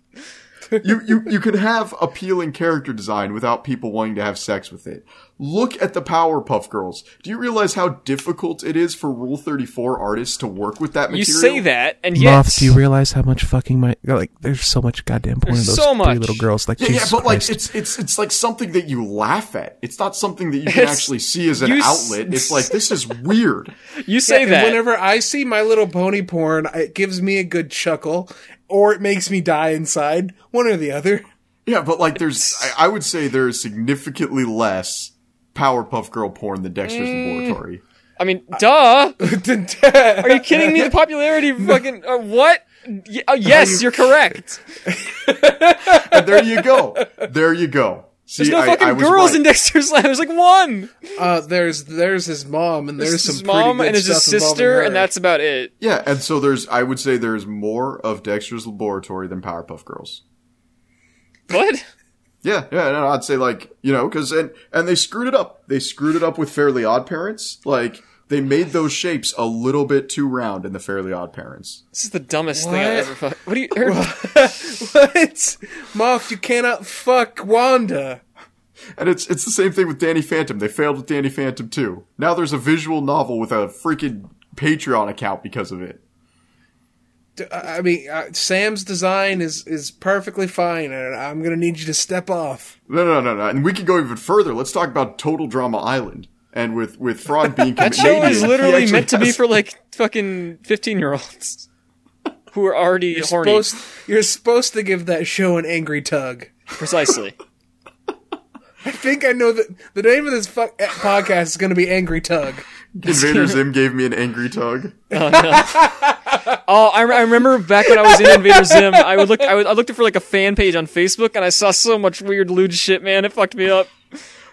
(laughs) you, you you can have appealing character design without people wanting to have sex with it. Look at the Powerpuff Girls. Do you realize how difficult it is for Rule 34 artists to work with that You say that, and yet Moth, do you realize how much fucking my like? There's so much goddamn porn of There's those so three little girls. Like Yeah, Jesus yeah, but like it's it's it's like something that you laugh at. It's not something that you can It's- actually see as an you s- outlet. It's like this is weird. (laughs) you say and that. Whenever I see My Little Pony porn, it gives me a good chuckle, or it makes me die inside. One or the other. Yeah, but like there's (laughs) I, I would say there is significantly less Powerpuff Girl porn than Dexter's Mm. Laboratory. I mean, duh. Are (laughs) Are you kidding me? The popularity (laughs) of fucking uh, what? Y- uh, yes, you're correct. And there you go. There you go. See, There's no I, fucking I girls right. in Dexter's Lab. There's like one. Uh, there's there's his mom, and there's, There's some his pretty mom and there's his sister, her. and that's about it. Yeah, and so there's I would say there's more of Dexter's Laboratory than Powerpuff Girls. What? Yeah, yeah, no, I'd say like you know because and and they screwed it up. They screwed it up with Fairly Odd Parents. Like they made those shapes a little bit too round in the Fairly Odd Parents. This is the dumbest thing I've ever. Fu- what do you? Heard? what? (laughs) Moth, you cannot fuck Wanda. And it's it's the same thing with Danny Phantom. They failed with Danny Phantom too. Now there's a visual novel with a freaking Patreon account because of it. D- I mean, uh, Sam's design is is perfectly fine, and I'm gonna need you to step off. No, no, no, no. And we could go even further. Let's talk about Total Drama Island. And with with Frog being That show is literally actually meant to be for like fucking fifteen year olds who are already You're horny. supposed you're supposed to give that show an angry tug. Precisely. (laughs) I think I know that the name of this fuck eh, podcast is going to be Angry Tug. Invader (laughs) Zim gave me an angry tug. Oh, I, I remember back when I was in Invader Zim, I would look, I, would, I looked for like a fan page on Facebook, and I saw so much weird lewd shit. Man, it fucked me up.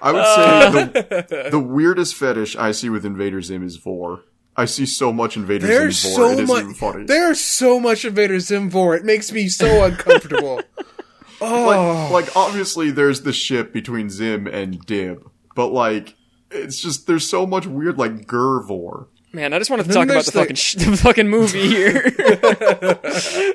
I would say uh. the, the weirdest fetish I see with Invader Zim is vor. I see so much Invader There's Zim vor. so it isn't even much. funny. There's so much Invader Zim Vor. it makes me so uncomfortable. (laughs) oh, like, like obviously there's the ship between Zim and Dib, but like it's just there's so much weird like Gervor. Man, I just wanted to talk about there's the fucking sh- (laughs) the fucking movie here.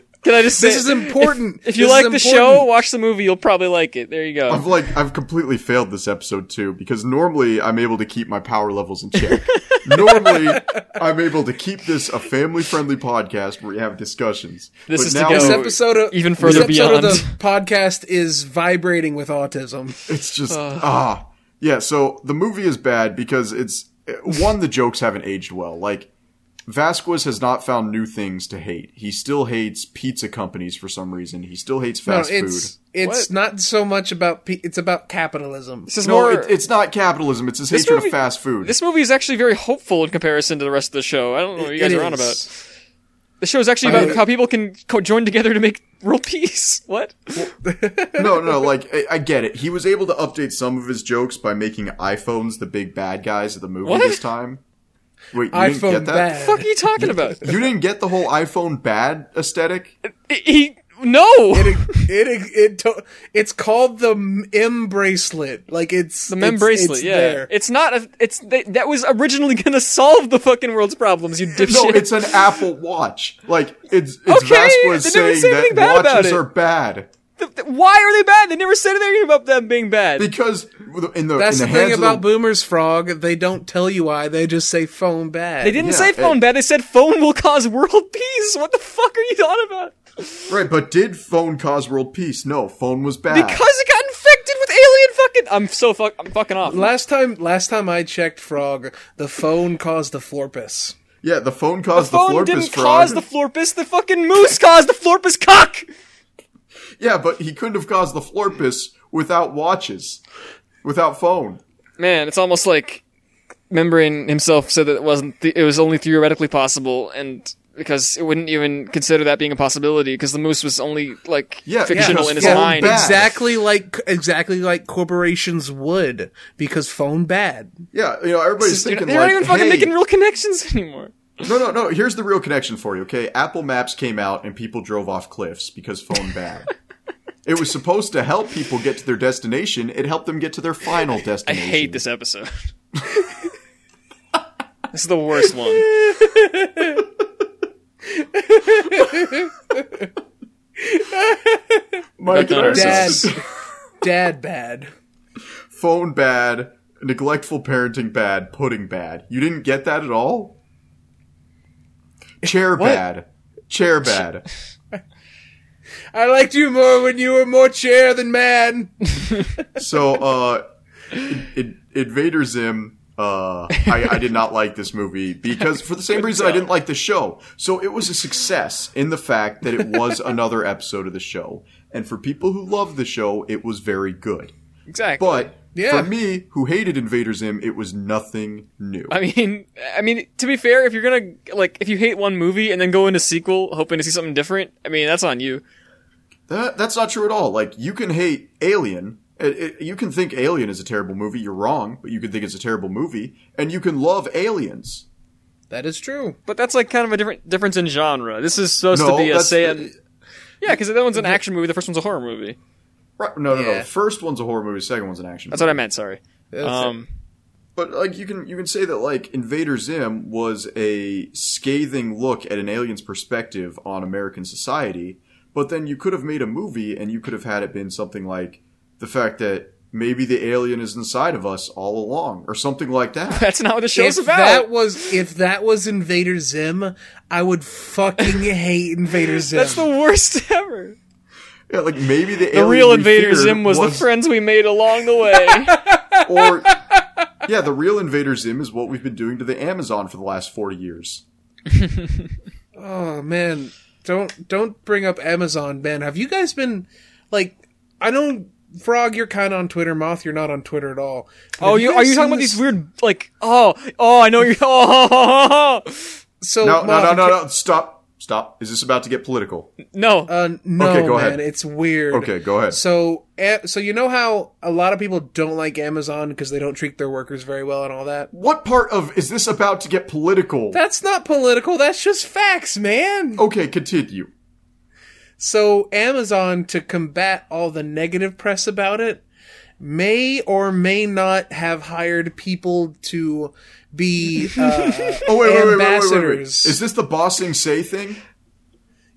(laughs) Can I just say This is (laughs) important. If you This like the show, watch the movie. You'll probably like it. There you go. I've like I've completely failed this episode too because normally I'm able to keep my power levels in check. (laughs) normally I'm able to keep this a family friendly podcast where we have discussions. This But is to now This episode of even this further episode of beyond. the (laughs) podcast is vibrating with autism. It's just ah yeah. So the movie is bad because it's one the jokes haven't aged well. Like Vasquez has not found new things to hate. He still hates pizza companies for some reason. He still hates No, fast it's food. it's not so much about pe- it's about capitalism. this is No, more. it, it's not capitalism. It's his This hatred movie- of fast food. this movie is actually very hopeful in comparison to the rest of the show. I don't know what you guys It are on about. The show is actually about how people can co- join together to make world (laughs) peace. What? (laughs) no, no, like I, I get it. He was able to update some of his jokes by making iPhones the big bad guys of the movie What? this time. Wait, you didn't iPhone get that? bad. The fuck are you talking about? You didn't get the whole iPhone bad aesthetic? he no. It it it to, it's called the M bracelet. Like it's the mem bracelet, it's yeah. there. It's not. A, it's they, that was originally (laughs) gonna solve the fucking world's problems. You dipshit. No, it's an Apple Watch. Like it's it's Okay, Vasquez they never saying say anything that bad about watches it. are bad Th- th- Why are they bad? They never said anything about them being bad. because in the That's in the, the, thing about the, Boomers Frog. They don't tell you why. They just say phone bad. they didn't Yeah, say phone it- bad. They said phone will cause world (laughs) peace. What the fuck are you talking about? right. But did phone cause world peace? No, phone was bad. Because it got infected with alien fucking. I'm so fuck. I'm fucking off. Last time, last time I checked, Frog, the phone caused the florpus. yeah, the phone caused the, phone florpus didn't frog. cause the florpus. The fucking moose caused the florpus cock. Yeah, but he couldn't have caused the florpus without watches, without phone. Man, it's almost like Membrane himself said that it wasn't. Th- it was only theoretically possible, and because it wouldn't even consider that being a possibility, because the moose was only like Yeah, fictional yeah, in his mind. bad. Exactly like exactly like corporations would because phone bad. Yeah, you know everybody's They're, thinking they're like, not even fucking hey, making real connections anymore. no, no, no. Here's the real connection for you. Okay, Apple Maps came out and people drove off cliffs because phone bad. (laughs) it was supposed to help people get to their destination. It helped them get to their final destination. I hate this episode. (laughs) this is the worst one. Mike done and Dad, ourselves. (laughs) dad bad. phone bad, neglectful parenting bad, pudding bad. You didn't get that at all? Chair bad. Chair bad. I liked you more when you were more chair than man. (laughs) So, uh, it, Invader Zim, uh, I, I did not like this movie because for the same reason I didn't like the show. So it was a success in the fact that it was (laughs) another episode of the show. And for people who love the show, it was very good. Exactly. But Yeah. for me, who hated Invader Zim, it was nothing new. I mean, I mean, to be fair, if you're gonna like, if you hate one movie and then go into sequel hoping to see something different, I mean, that's on you. That, that's not true at all. Like, you can hate Alien. It, it, you can think Alien is a terrible movie. You're wrong, but you can think it's a terrible movie. And you can love Aliens. That is true. But that's like kind of a different difference in genre. This is supposed No, to be a that's- say. Yeah, because that one's an action movie. The first one's a horror movie. Right, no, no, Yeah. no. First one's a horror movie. Second one's an action. Movie. That's movie. what I meant. Sorry. Um, But like, you can you can say that like Invader Zim was a scathing look at an alien's perspective on American society. But then you could have made a movie, and you could have had it been something like the fact that maybe the alien is inside of us all along, or something like that. (laughs) that's not what the show's If about. that was if that was Invader Zim, I would fucking (laughs) hate Invader Zim. that's the worst ever. Yeah, like maybe the, The alien real Invader feared Zim was, the friends we made along the way. (laughs) or yeah, the real Invader Zim is what we've been doing to the Amazon for the last forty years. Oh man, don't don't bring up Amazon, man. Have you guys been like? I know Frog, you're kind of on Twitter. Moth, you're not on Twitter at all. But oh, have you are you seen talking about this- these weird like? Oh, oh, I know you're. (laughs) Oh, So No, no, Moth, no, no, okay- no! Stop, stop! Is this about to get political? no. Uh, no, Okay, go man, ahead. it's weird. Okay, go ahead. So, so you know how a lot of people don't like Amazon because they don't treat their workers very well and all that. What part of is this about to get political? That's not political. That's just facts, man. okay, continue. So Amazon, to combat all the negative press about it, may or may not have hired people to be (laughs) uh, Oh wait, wait, wait, wait, wait, wait, wait! Is this the bossing say thing?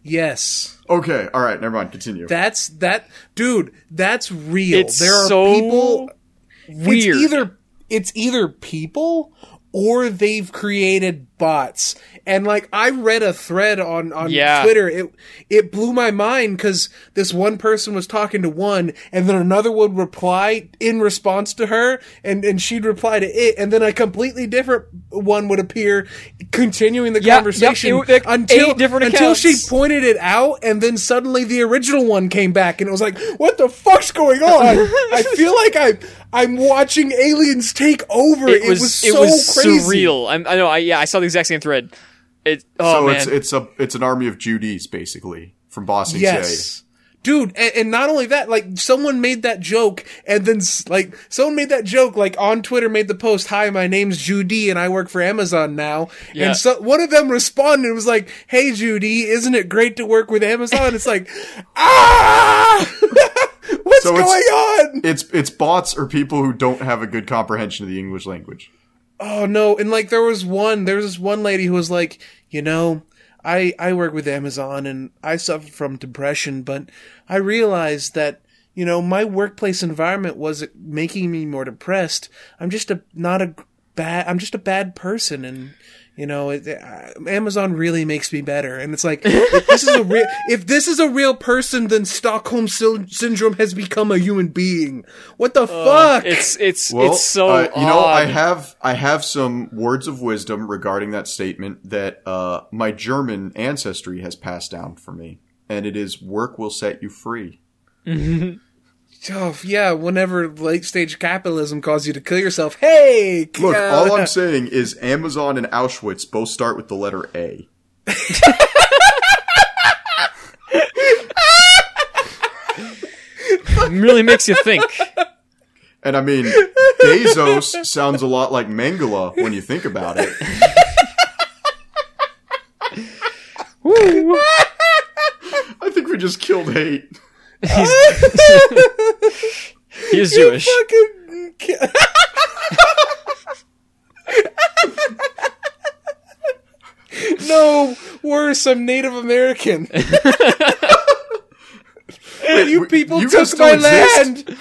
Yes. Okay, all right, never mind. Continue. That's that dude, that's real. It's there are so people Weird. It's either it's either people or they've created bots. And like I read a thread on on Yeah. Twitter, it it blew my mind because this one person was talking to one, and then another would reply in response to her, and and she'd reply to it, and then a completely different one would appear, continuing the Yep, conversation yep, it- like until until she pointed it out, and then suddenly the original one came back, and it was like, what the fuck's going on? (laughs) I feel like I I'm watching aliens take over. it was, so it was crazy. surreal. I'm, I know. I yeah, I saw the exact same thread. It oh so man, it's it's a it's an army of Judies basically from Bossing Yes. Dude, and, and not only that, like someone made that joke, and then like someone made that joke, like on Twitter, made the post, "Hi, my name's Judy, and I work for Amazon now." Yeah. And so one of them responded and was like, "Hey, Judy, isn't it great to work with Amazon?" It's like, (laughs) ah, (laughs) what's So going it's- on? It's it's bots or people who don't have a good comprehension of the English language. Oh no! And like there was one, there was this one lady who was like, you know, I I work with Amazon and I suffer from depression, but I realized that you know my workplace environment was making me more depressed. I'm just a not a bad. I'm just a bad person, and you know, it, uh, Amazon really makes me better. And it's like if this is a real (laughs) if this is a real person, then Stockholm Sy- syndrome has become a human being. What the fuck? it's it's Well, it's so uh, you know, I have I have some words of wisdom regarding that statement that uh, my German ancestry has passed down for me, and it is work will set you free. (laughs) Oh yeah, whenever late stage capitalism caused you to kill yourself, hey, Look, uh, all I'm (laughs) saying is Amazon and Auschwitz both start with the letter A. It (laughs) really makes you think. And I mean, Bezos sounds a lot like Mengele when you think about it. (laughs) I think we just killed hate. He is (laughs) Jewish. fucking. (laughs) no, worse, I'm Native American. (laughs) you people you took my exist? land.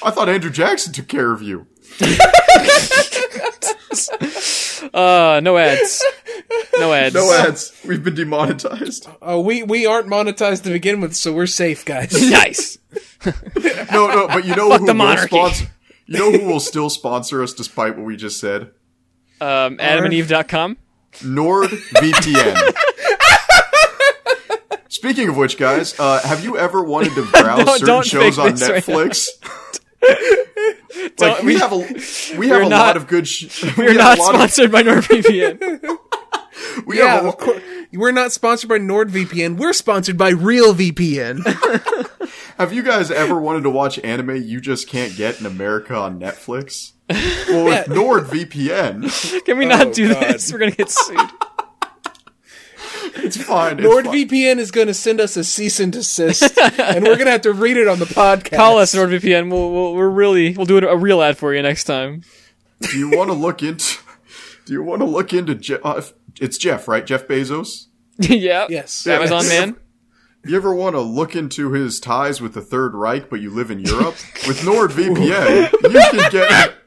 I thought Andrew Jackson took care of you. (laughs) Uh, no ads. No ads. No ads. We've been demonetized. Oh, we we aren't monetized to begin with, so we're safe, guys. (laughs) Nice. (laughs) No, no, but you know who the will sponsor? You know who will still sponsor us despite what we just said? Um, AdamandEve.com. NordVPN. Speaking of which, guys, uh, have you ever wanted to browse No, certain shows on this right. Netflix? Like Don't- we we- have a we have a not- lot of good. Sh- we We're have not a lot of- sponsored by NordVPN. (laughs) we Yeah, have a, of course. We're not sponsored by NordVPN. We're sponsored by Real VPN. (laughs) Have you guys ever wanted to watch anime you just can't get in America on Netflix? (laughs) Well, with NordVPN, Can we not Oh, do God. this? We're gonna get sued. It's fine. NordVPN is going to send us a cease and desist, and we're going to have to read it on the podcast. Call us NordVPN. We'll, we'll we're really we'll do a real ad for you next time. Do you want to look into? Do you want to look into? Je- uh, it's Jeff, right? Jeff Bezos. (laughs) yeah. Yes. Amazon (laughs) man. You ever want to look into his ties with the Third Reich, but you live in Europe? with NordVPN, you can get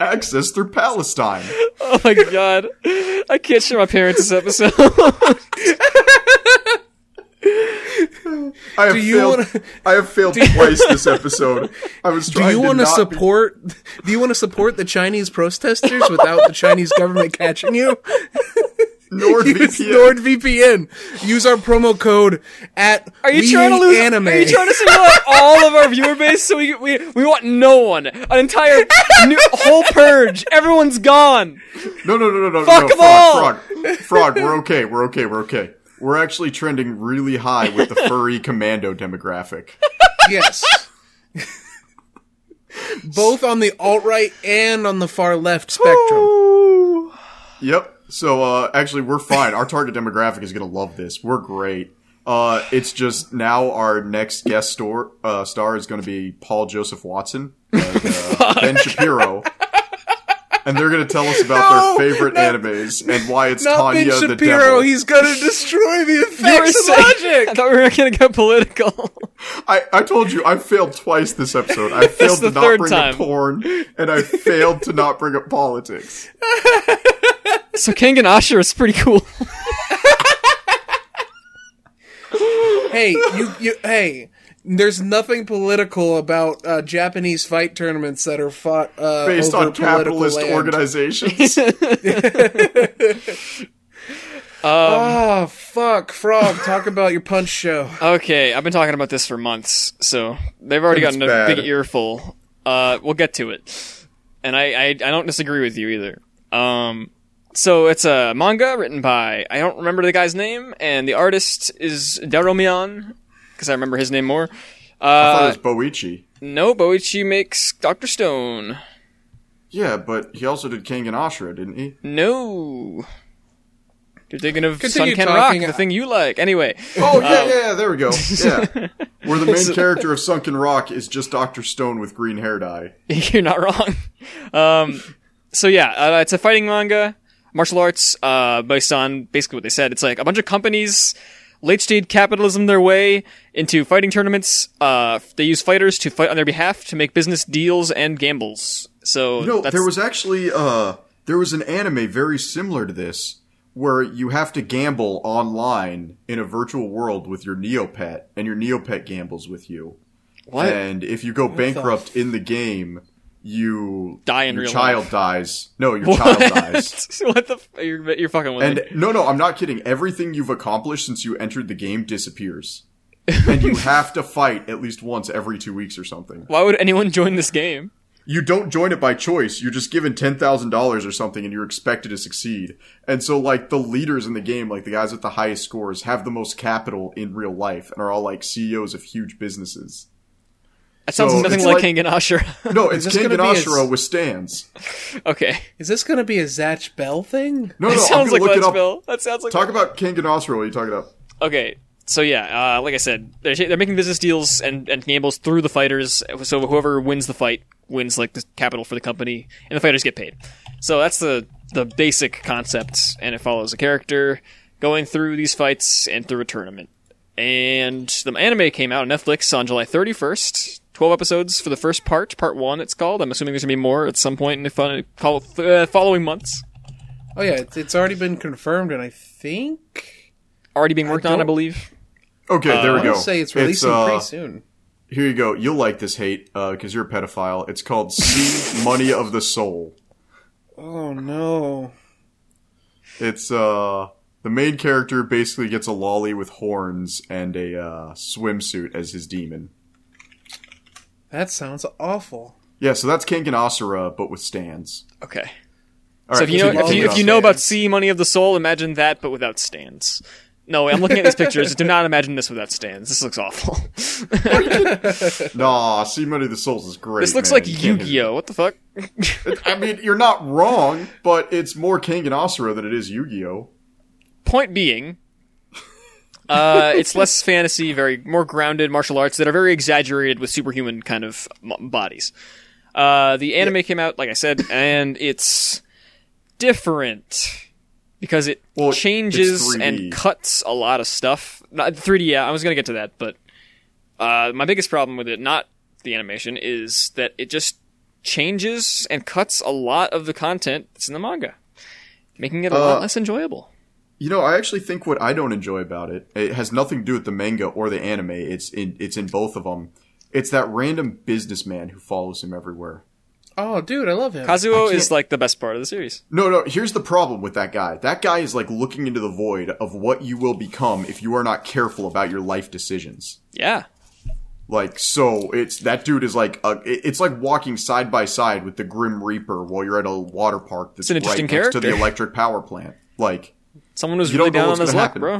access through Palestine. Oh my god. I can't show my parents this episode. I have Do you failed. wanna- I have failed (laughs) twice this episode. I was trying Do you want to not be- support? Do you want to support the Chinese protesters without the Chinese government catching you? (laughs) Use NordVPN. NordVPN. Use our promo code at Are you We trying to lose? anime. Are you trying to single out all of our viewer base? So we we we want no one. An entire new, whole purge. Everyone's gone. No, no, no, no, no. Fuck no, 'em all! Frog, Frog, Frog. We're okay. We're okay. We're okay. We're actually trending really high with the furry commando demographic. yes. Both on the alt right and on the far left spectrum. Yep. So uh, actually, we're fine. Our target demographic is gonna love this. We're great. Uh, it's just now our next guest star uh, star is going to be Paul Joseph Watson, uh, (laughs) uh, Ben Shapiro. and they're gonna tell us about No, their favorite not- animes and why it's Not Ben Tanya the Shapiro. devil. He's gonna destroy the You were effects of logic. I thought we were going to go political. I, I told you I failed twice this episode. I (laughs) failed the to not third bring time. up porn, and I failed to not bring up politics. (laughs) so Kengan Ashura is pretty cool. hey, you, you, hey. There's nothing political about uh, Japanese fight tournaments that are fought uh, Based over on capitalist land. organizations. Oh (laughs) fuck, Frog! Talk about your punch show. Okay, I've been talking about this for months, so they've already It's gotten a bad. big earful. Uh, we'll get to it, and I, I I don't disagree with you either. Um, so it's a manga written by I don't remember the guy's name, and the artist is Daromeon because I remember his name more. I thought Uh, it was Boichi. no, Boichi makes Doctor Stone. Yeah, but he also did Kengan Ashura, didn't he? No. You're thinking of Continue Sunken talking. Rock, the thing you like. Anyway, Oh yeah, yeah, yeah. There we go. Yeah, (laughs) where the main character of Sunken Rock is just Doctor Stone with green hair dye. (laughs) You're not wrong. Um, so yeah, uh, it's a fighting manga, martial arts, uh, based on basically what they said. It's like a bunch of companies late stage capitalism their way into fighting tournaments. Uh, they use fighters to fight on their behalf to make business deals and gambles. So You know, there was actually uh there was an anime very similar to this where you have to gamble online in a virtual world with your Neopet and your Neopet gambles with you. what And if you go bankrupt in the game, you Die in your real child life. dies. No, your child dies. (laughs) what the? F- you're, you're fucking with And me. no, no, I'm not kidding. Everything you've accomplished since you entered the game disappears. (laughs) and you have to fight at least once every 2 weeks or something. Why would anyone join this game? you don't join it by choice. You're just given ten thousand dollars or something, and you're expected to succeed. And so, like the leaders in the game, like the guys with the highest scores, have the most capital in real life, and are all like CEOs of huge businesses. That sounds So, nothing like like- King and Asher. No, it's King and be a- with stands. okay, Is this gonna be a Zatch Bell thing? No, no, that I'm sounds gonna like look Let's it up. That sounds like Talk about Kengan Ashura. What are you talking about? Okay, so yeah, uh, like I said, they're, they're making business deals and, and gambles through the fighters. So whoever wins the fight wins like the capital for the company, and the fighters get paid. So that's the the basic concept, and it follows a character going through these fights and through a tournament. And the anime came out on Netflix on July 31st. 12 episodes for the first part, part one, it's called. I'm assuming there's gonna be more at some point in the fun- follow- uh, following months. Oh yeah, it's, it's already been confirmed, and I think Already being worked on, I believe. Okay, there I we go. to say it's releasing uh, pretty soon. Here you go. You'll like this hate because you're a pedophile. It's called "See (laughs) Money of the Soul." Oh no! It's uh the main character basically gets a lolly with horns and a uh, swimsuit as his demon. That sounds awful. Yeah, so that's Kengan Ashura, but with stands. Okay. All so right, if you know if you, if you about know about. Sea Money of the Soul, imagine that but without stands. No, I'm looking at these pictures. Do not imagine this without stands. This looks awful. (laughs) Nah, See Money of the Souls is great. this looks man. like You can't hit Yu-Gi-Oh. What the fuck? I mean, you're not wrong, but it's more King and Asura than it is Yu-Gi-Oh. Point being, uh, it's less fantasy, very more grounded martial arts that are very exaggerated with superhuman kind of m- bodies. Uh, the anime came out, like I said, and it's different because it Well, changes and cuts a lot of stuff. Not 3D, yeah, I was gonna get to that, but uh, my biggest problem with it, not the animation, is that it just changes and cuts a lot of the content that's in the manga, making it a lot Uh, less enjoyable. You know, I actually think what I don't enjoy about it, it has nothing to do with the manga or the anime. It's in it's in both of them. It's that random businessman who follows him everywhere. Oh, dude, I love him. Kazuo is like the best part of the series. No, no, here's the problem with that guy. That guy is like looking into the void of what you will become if you are not careful about your life decisions. Yeah. Like, so it's that dude is like a, it's like walking side by side with the Grim Reaper while you're at a water park that's an right interesting next to the electric power plant. Like, Someone who's You really don't down on what's his luck, happen. bro.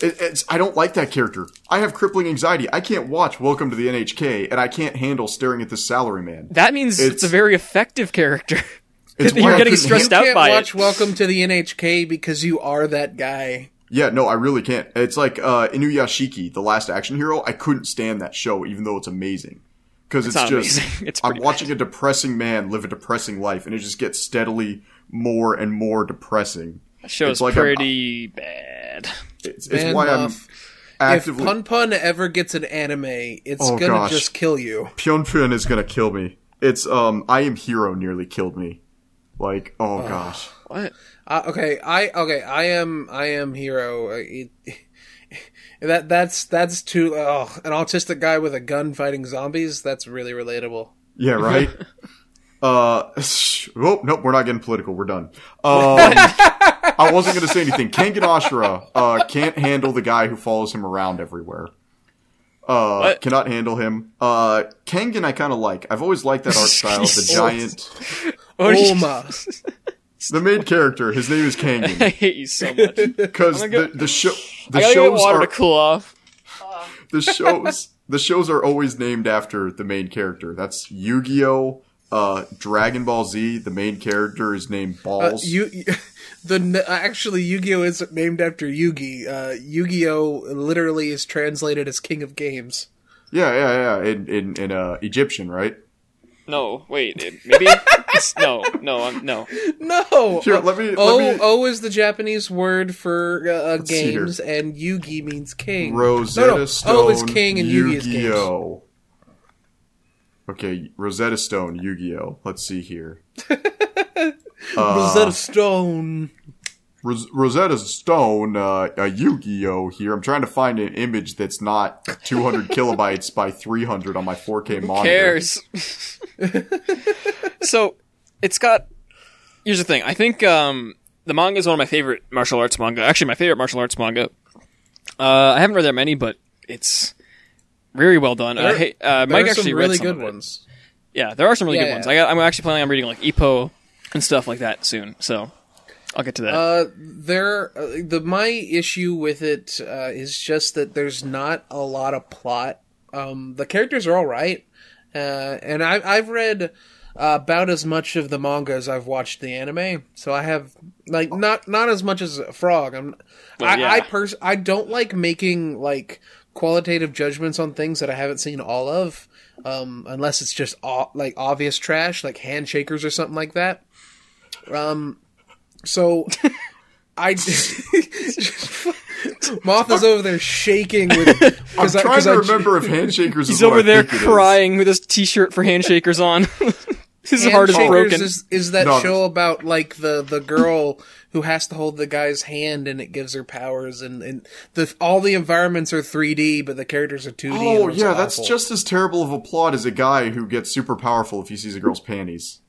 it, it's I don't like that character. I have crippling anxiety. I can't watch Welcome to the NHK, and I can't handle staring at this salaryman. That means it's, It's- a very effective character. It's (laughs) You're why I getting couldn't stressed you out can't by watch it. Welcome to the NHK because you are that guy. Yeah, no, I really can't. It's like uh, Inuyashiki, the last action hero. I couldn't stand that show, even though it's amazing. because it's, not just amazing. (laughs) It's I'm pretty watching a depressing man live a depressing life, and it just gets steadily more and more depressing. That show's It's like I'm- pretty bad. It's, it's Man, why Muff, I'm if. Pun Pun ever gets an anime, it's Oh, gonna gosh. just kill you. Pyun Pyun is gonna kill me. It's um, I am hero nearly killed me. Like, oh gosh. What? Uh, okay, I okay, I am I am hero. Uh, it- (laughs) that that's that's too oh, an autistic guy with a gun fighting zombies. That's really relatable. Yeah, right. (laughs) uh, (laughs) oh nope, we're not getting political. We're done. Um, (laughs) I wasn't gonna say anything. Kengan Ashura uh can't handle the guy who follows him around everywhere. Uh, What? cannot handle him. Uh, Kengan I kind of like. I've always liked that art style. The (laughs) giant, What are Ohma. the main character. His name is I hate you so much. because I'm gonna the the show I the gotta get shows water are to cool off. the shows the shows are always named after the main character. That's Yu-Gi-Oh, uh, Dragon Ball Z. The main character is named Uh, Balls. you, (laughs) the actually Yu-Gi-Oh is named after Yugi. Uh, Yu-Gi-Oh literally is translated as King of Games. yeah, yeah, yeah. In in, in uh, Egyptian, right? No, wait. Maybe. (laughs) no, no, I'm, no. No. Here, let me- let O me- O is the Japanese word for uh, uh, see here. games, and Yugi means king. Rosetta no, no. Stone. O is king and Yugi is games. Okay, Rosetta Stone, Yu-Gi-Oh. Let's see here. (laughs) Rosetta Stone. Ros- Rosetta Stone, uh, a Yu-Gi-Oh here. I'm trying to find an image that's not 200 (laughs) kilobytes by 300 on my 4K monitor. cares? (laughs) so it's got. Here's the thing. I think um, the manga is one of my favorite martial arts manga. Actually, my favorite martial arts manga. Uh, I haven't read that many, but it's very well done. There- uh, There Mike are actually some read really some good ones. Yeah, there are some really Yeah, good ones. I got, I'm actually planning on reading like Ippo and stuff like that soon. So I'll get to that. Uh, there, uh, the my issue with it uh, is just that there's not a lot of plot. Um, the characters are all right, uh, and I, I've read uh, about as much of the manga as I've watched the anime, so I have like not not as much as Frog. I'm, Well, I, yeah. I pers- I don't like making like qualitative judgments on things that I haven't seen all of, um, unless it's just o- like obvious trash, like handshakers or something like that. Um, so (laughs) I (laughs) Moth is over there shaking with. (laughs) I'm Cause I, to I- remember if Handshakers is He's what over I there think crying with his T-shirt for handshakers on. His heart is Handshakers broken. Is, is that No. show about like the the girl who has to hold the guy's hand and it gives her powers and and the all the environments are 3D but the characters are 2D. Oh and it's yeah, that's just as terrible of a plot as a guy who gets super powerful if he sees a girl's panties.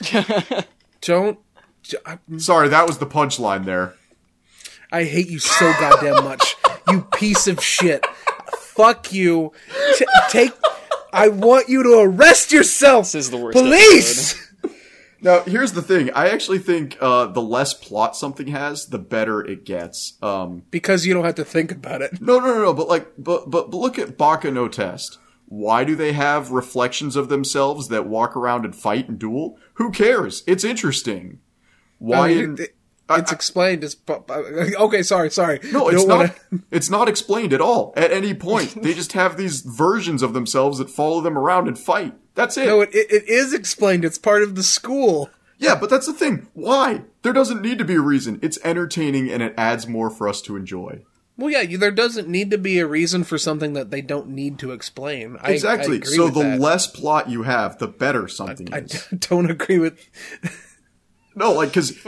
(laughs) don't. I, Sorry, that was the punchline there. I hate you so goddamn much, you piece of shit. Fuck you. T- take. I want you to arrest yourself. This is the worst Police. (laughs) Now, here's the thing. I actually think uh, the less plot something has, the better it gets. Um, Because you don't have to think about it. no, no, no, no. But like, but but, but look at Baka no Test. Why do they have reflections of themselves that walk around and fight and duel? Who cares? It's interesting. Why? I mean, in- it- it- it's explained. It's (laughs) okay. Sorry, sorry. No, it's don't wanna- It's not explained at all. At any point, they just have these versions of themselves that follow them around and fight. That's it. No, it, it, it is explained. It's part of the school. yeah, but that's the thing. Why? There doesn't need to be a reason. It's entertaining and it adds more for us to enjoy. Well, yeah, there doesn't need to be a reason for something that they don't need to explain. I, Exactly. I so the that. less plot you have, the better something I is. I (laughs) don't agree with. No, like because (laughs)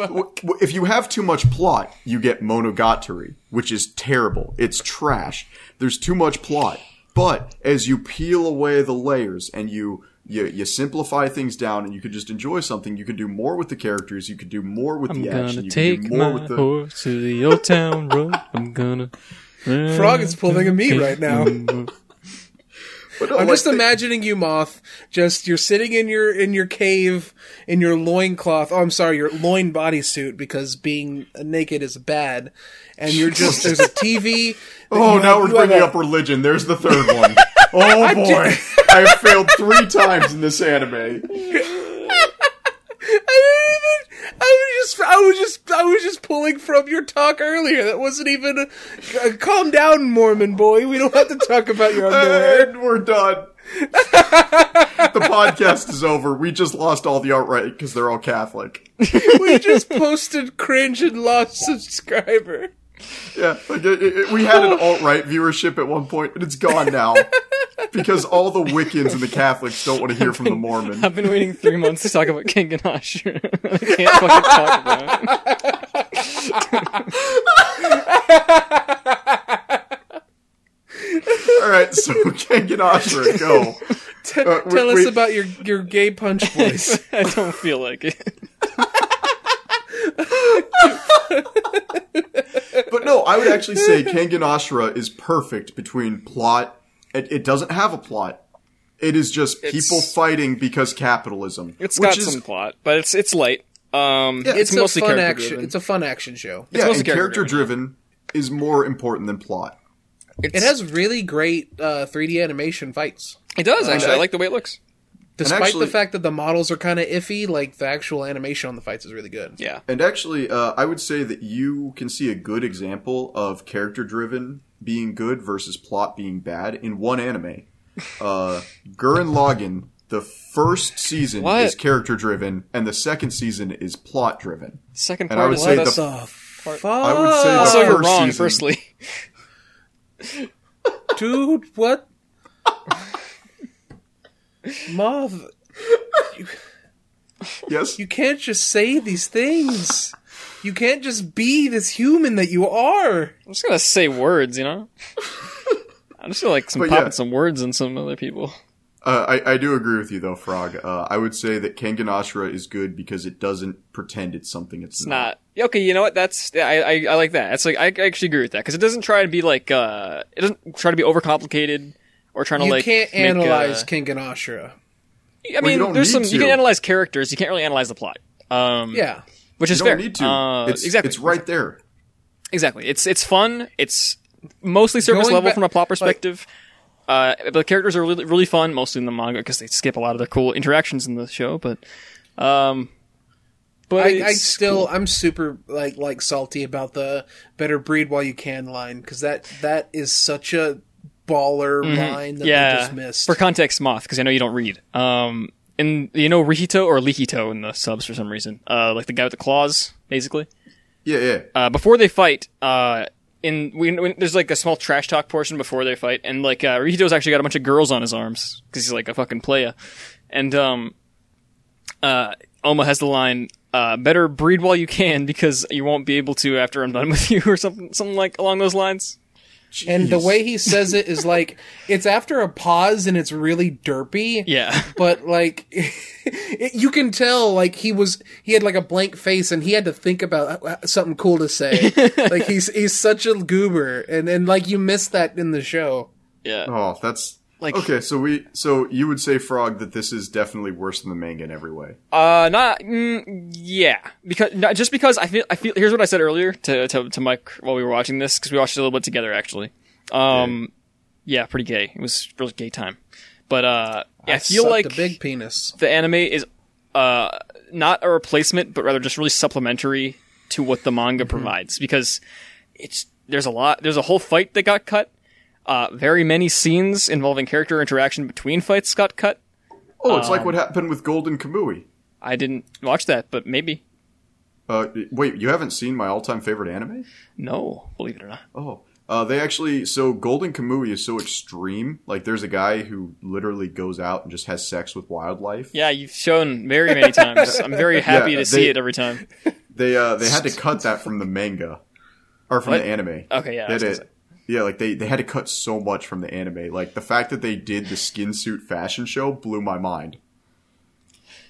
if you have too much plot, you get monogatari, which is terrible. It's trash. There's too much plot. But as you peel away the layers and you you, you simplify things down, and you could just enjoy something, you could do more with the characters. You could do more with I'm the gonna action. You take could do more my with the. horse to the old town road. I'm gonna. (laughs) Frog is pulling a me right now. (laughs) I'm like just the- imagining you, Moth. Just you're sitting in your in your cave in your loincloth. Oh, I'm sorry, your loin bodysuit because being naked is bad. And you're just (laughs) there's a TV. Oh, now have- we're bringing a- up religion. There's the third one. (laughs) Oh boy, (laughs) I have failed three times in this anime. I didn't even. I was just, I was just, I was just pulling from your talk earlier. That wasn't even. A, uh, calm down, Mormon boy. We don't have to talk about your (laughs) underwear. And we're done. (laughs) the podcast is over. We just lost all the outright because they're all Catholic. we just posted cringe and lost subscriber. Yeah, like it, it, we had an alt right viewership at one point, but it's gone now because all the Wiccans and the Catholics don't want to hear from the Mormon. I've been waiting three months to talk about King Ganache. (laughs) I can't fucking talk about it. (laughs) All right, so Kengan Ashura, go. (laughs) T- Uh, tell we- us we- about your your gay punch voice. I don't feel like it. But no, I would actually say Kengan Ashura is perfect between plot. It, it doesn't have a plot. It is just people fighting because capitalism. It's which got is, some plot, but it's it's light. Um, Yeah, it's, it's a mostly fun action. driven. It's a fun action show. yeah, mostly and character character-driven. driven is more important than plot. It has really great uh, 3D animation fights. It does actually. I- I like the way it looks. Despite actually- the fact that the models are kind of iffy, like the actual animation on the fights is really good. Yeah. And actually, uh, I would say that you can see a good example of character driven being good versus plot being bad in one anime. Uh, (laughs) Gurren Lagann, the first season What? is character driven, and the second season is plot driven. Second And part I would is say the- The fuck? I would say the also you're first wrong. season- Firstly, (laughs) dude, what? Moth, Yes? you can't just say these things. You can't just be this human that you are. I'm just gonna say words. You know. I'm just feel like some But popping yeah. some words in some other people. Uh, I, I do agree with you though, Frog. Uh, I would say that Kengan Ashura is good because it doesn't pretend it's something it's, It's not okay. You know what? That's I I, I like that. It's like I, I actually agree with that because it doesn't try to be like uh it doesn't try to be overcomplicated or trying to You like can't make, analyze uh, King Ashura. I Well, mean, you there's need some you can analyze characters. You can't really analyze the plot. Um, Yeah. which You is don't fair. need to. Uh, it's, exactly. It's right there. Exactly. It's it's fun. It's mostly surface Going level back- from a plot perspective. uh, but the characters are really really fun, mostly in the manga because they skip a lot of the cool interactions in the show. But, um, but I, I still cool. I'm super like like salty about the better breed while you can line because that that is such a baller line that Mm-hmm. yeah. they just missed. For context, Moth, because I know you don't read. Um, and you know Rihito or Likito in the subs for some reason. Uh, like the guy with the claws, basically. Yeah, yeah. uh, before they fight, uh, in when, when, there's like a small trash talk portion before they fight, and like uh, Rihito's actually got a bunch of girls on his arms because he's like a fucking playa, and um, uh, Ohma has the line, uh, "Better breed while you can because you won't be able to after I'm done with (laughs) you," or something, something like along those lines. And the way he says it is like it's after a pause and it's really derpy. Yeah, But like, (laughs) it, you can tell like he was he had like a blank face and he had to think about uh, something cool to say. like he's he's such a goober and and like you missed that in the show. yeah. Oh, that's Like- okay. So we, so you would say, Frog, that this is definitely worse than the manga in every way. Uh, not mm, yeah, because not, just because I feel I feel. Here's what I said earlier to to, to Mike while we were watching this because we watched it a little bit together actually. Um, yeah, pretty gay. It was really gay time, but uh, I, feel like a big penis. the anime is uh not a replacement, but rather just really supplementary to what the manga provides because it's there's a lot there's a whole fight that got cut. Uh, very many scenes involving character interaction between fights got cut. Oh, it's Um, like what happened with Golden Kamui. I didn't watch that, but maybe Uh, wait, you haven't seen my all-time favorite anime? no, believe it or not. Oh, uh, they actually. So Golden Kamui is so extreme. Like, there's a guy who literally goes out and just has sex with wildlife. Yeah, you've shown very many times. I'm very (laughs) happy Yeah, to see it every time. They uh, they had to (laughs) cut that from the manga, or from What? the anime. Okay, yeah, They was had to- yeah, like they they had to cut so much from the anime. Like the fact that they did the skin suit fashion show blew my mind.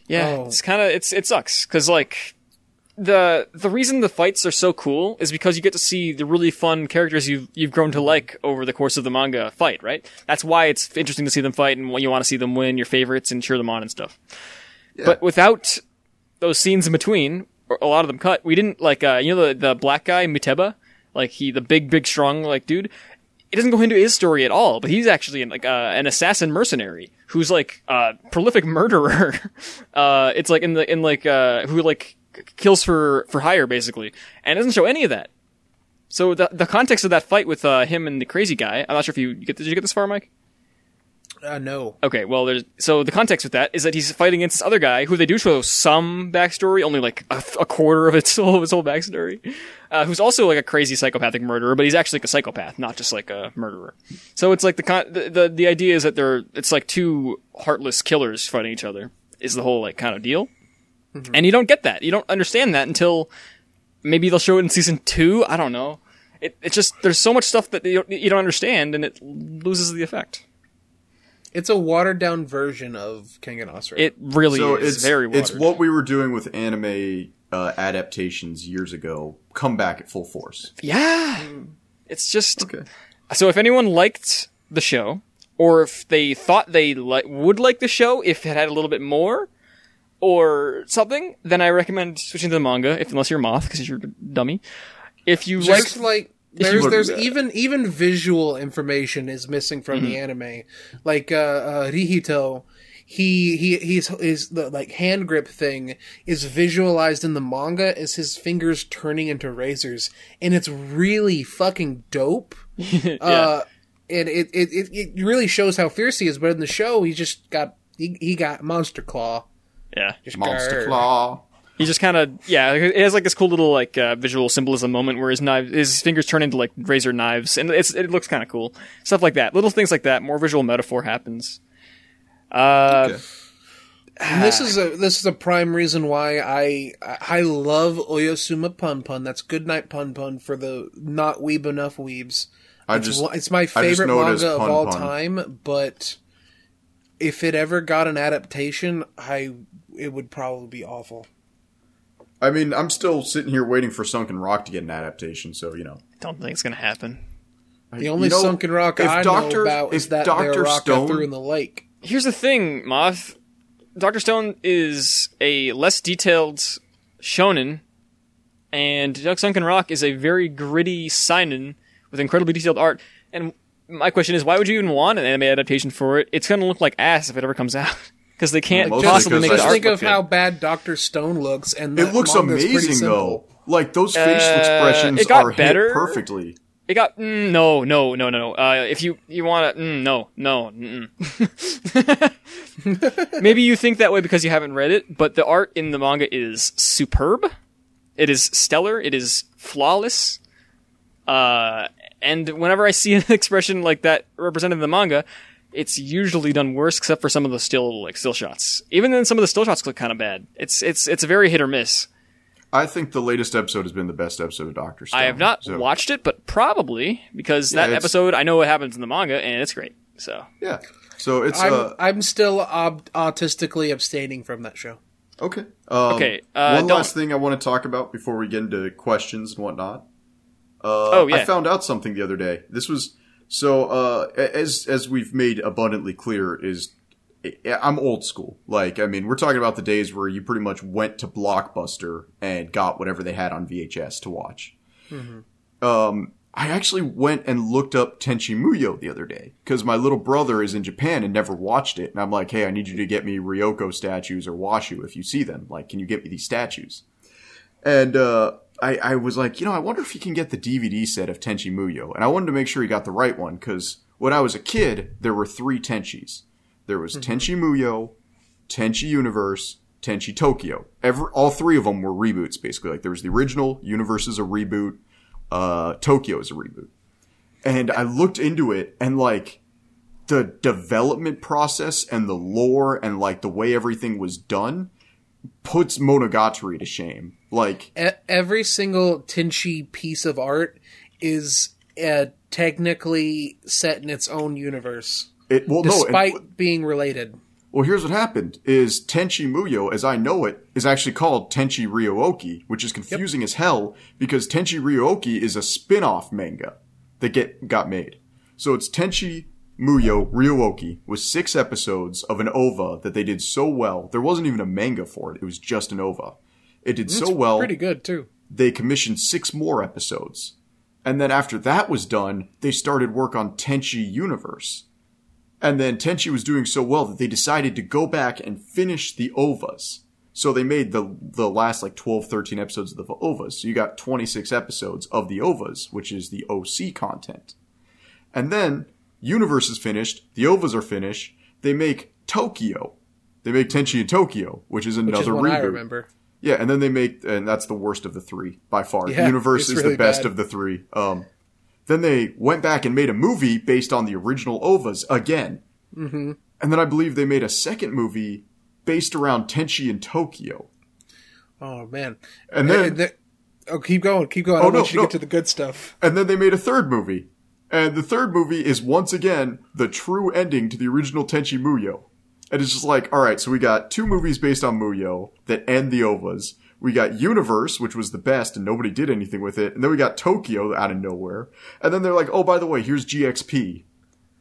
Yeah, Oh. it's kind of it's it sucks because like the the reason the fights are so cool is because you get to see the really fun characters you've you've grown to like over the course of the manga fight. Right? That's why it's interesting to see them fight and when you want to see them win your favorites and cheer them on and stuff. But without those scenes in between, or a lot of them cut. We didn't like uh, you know the the black guy Muteba, like he the big big strong like dude. It doesn't go into his story at all, but he's actually like uh, an assassin mercenary who's like a prolific murderer. (laughs) uh, it's like in the in like uh, who like kills for for hire basically, and doesn't show any of that. So the the context of that fight with uh, him and the crazy guy, I'm not sure if you get did you get this far, Mike? Uh, no. Okay, well, there's so the context with that is that he's fighting against this other guy who they do show some backstory, only like a, a quarter of its (laughs) whole of his whole backstory, uh, who's also like a crazy psychopathic murderer, but he's actually like a psychopath, not just like a murderer. So it's like the con- the, the the idea is that they're it's like two heartless killers fighting each other is the whole like kind of deal, and you don't get that, you don't understand that until maybe they'll show it in season two. I don't know. It it's just there's so much stuff that you don't, you don't understand, and it loses the effect. It's a watered down version of Kengan Ashura. It really so is it's very watered. it's what we were doing with anime uh, adaptations years ago. Come back at full force. yeah. It's just Okay. so if anyone liked the show, or if they thought they li- would like the show if it had a little bit more, or something, then I recommend switching to the manga. If unless you're a moth, because you're a dummy. If you like, like there's look- there's even even visual information is missing from the Mm-hmm. anime. Like uh, uh Rihito, he he he's his the like hand grip thing is visualized in the manga as his fingers turning into razors, and it's really fucking dope. (laughs) Uh, and it, it it it really shows how fierce he is. But in the show, he just got he, he got monster claw. yeah, Just Monster grr. Claw. He just kind of yeah, it has like this cool little like uh, visual symbolism moment where his knife, his fingers turn into like razor knives, and it's it looks kind of cool. Stuff like that, little things like that. More visual metaphor happens. Uh, Okay. And this is a this is a prime reason why I I love Oyasumi Pun Pun. That's good night Pun Pun for the not weeb enough weebs. I It's, just it's my favorite manga as of all Pun. time, but if it ever got an adaptation, I it would probably be awful. I mean, I'm still sitting here waiting for Sunken Rock to get an adaptation. So you know, don't think it's gonna happen. The only You know, sunken rock if I Dr. know about is that Dr. rock Stone- I threw in the lake. Here's the thing, Moth. Doctor Stone is a less detailed shonen, and Duck Sunken Rock is a very gritty seinen with incredibly detailed art. And my question is, why would you even want an anime adaptation for it? It's gonna look like ass if it ever comes (laughs) out because they can't Mostly possibly make I- the Just think of good. how bad Doctor Stone looks, and it looks amazing though. Like those facial Uh, expressions it got are better. hit perfectly. It got mm, no, no, no, no, no. Uh, if you you want to, mm, no, no. (laughs) Maybe you think that way because you haven't read it, but the art in the manga is superb. It is stellar. It is flawless. Uh, and whenever I see an (laughs) expression like that represented in the manga, it's usually done worse, except for some of the still like still shots. Even then, some of the still shots look kind of bad. It's it's it's a very hit or miss. I think the latest episode has been the best episode of Doctor Stone. I have not so, watched it, but probably because Yeah, that episode I know what happens in the manga and it's great. So Yeah. So it's I'm uh, I'm still ob- autistically abstaining from that show. okay. Um, Okay, uh, one don't- last thing I want to talk about before we get into questions and whatnot. Uh, Oh, yeah. I found out something the other day. This was so uh, as as we've made abundantly clear is I'm old school. Like I mean, we're talking about the days where you pretty much went to Blockbuster and got whatever they had on VHS to watch. Um, I actually went and looked up Tenchi Muyo the other day because my little brother is in Japan and never watched it, and I'm like, hey, I need you to get me Ryoko statues or Washu if you see them. Like, can you get me these statues? And uh, I, I was like, you know, I wonder if he can get the DVD set of Tenchi Muyo. And I wanted to make sure he got the right one because when I was a kid, there were three Tenchis. There was Tenchi Muyo, Tenchi Universe, Tenchi Tokyo. Every, all three of them were reboots, basically. Like there was the original, Universe is a reboot, uh, Tokyo is a reboot. And I looked into it and like the development process and the lore and like the way everything was done puts Monogatari to shame. Like, E- every single Tenchi piece of art is uh, technically set in its own universe, it, well, no, despite and, being related. well, here's what happened is Tenchi Muyo, as I know it, is actually called Tenchi Ryo-Ohki, which is confusing as hell because Tenchi Ryo-Ohki is a spin-off manga that get, got made. So it's Tenchi Muyo Ryo-Ohki was six episodes of an OVA that they did so well. There wasn't even a manga for it. It was just an OVA. It did so It's well. pretty good too. they commissioned six more episodes. And then after that was done, they started work on Tenchi Universe. And then Tenchi was doing so well that they decided to go back and finish the OVAs. So they made the the last like 12, 13 episodes of the OVAs. So you got 26 episodes of the OVAs, which is the OC content. And then Universe is finished, the OVAs are finished, they make Tokyo. They make Tenchi in Tokyo, which is another Which is reboot. I remember. Yeah, and then they make, and that's the worst of the three by far. Yeah, Universe is really the best bad. of the three. Um, then they went back and made a movie based on the original OVAs again. Mm-hmm. And then I believe they made a second movie based around Tenchi in Tokyo. Oh man. And then- Uh, the- oh, keep going, keep going. Oh, don't no, want you to no. get to the good stuff. And then they made a third movie. And the third movie is once again the true ending to the original Tenchi Muyo. And it's just like, alright, so we got two movies based on Muyo that end the OVAs. We got Universe, which was the best and nobody did anything with it. And then we got Tokyo out of nowhere. And then they're like, oh, by the way, here's GXP.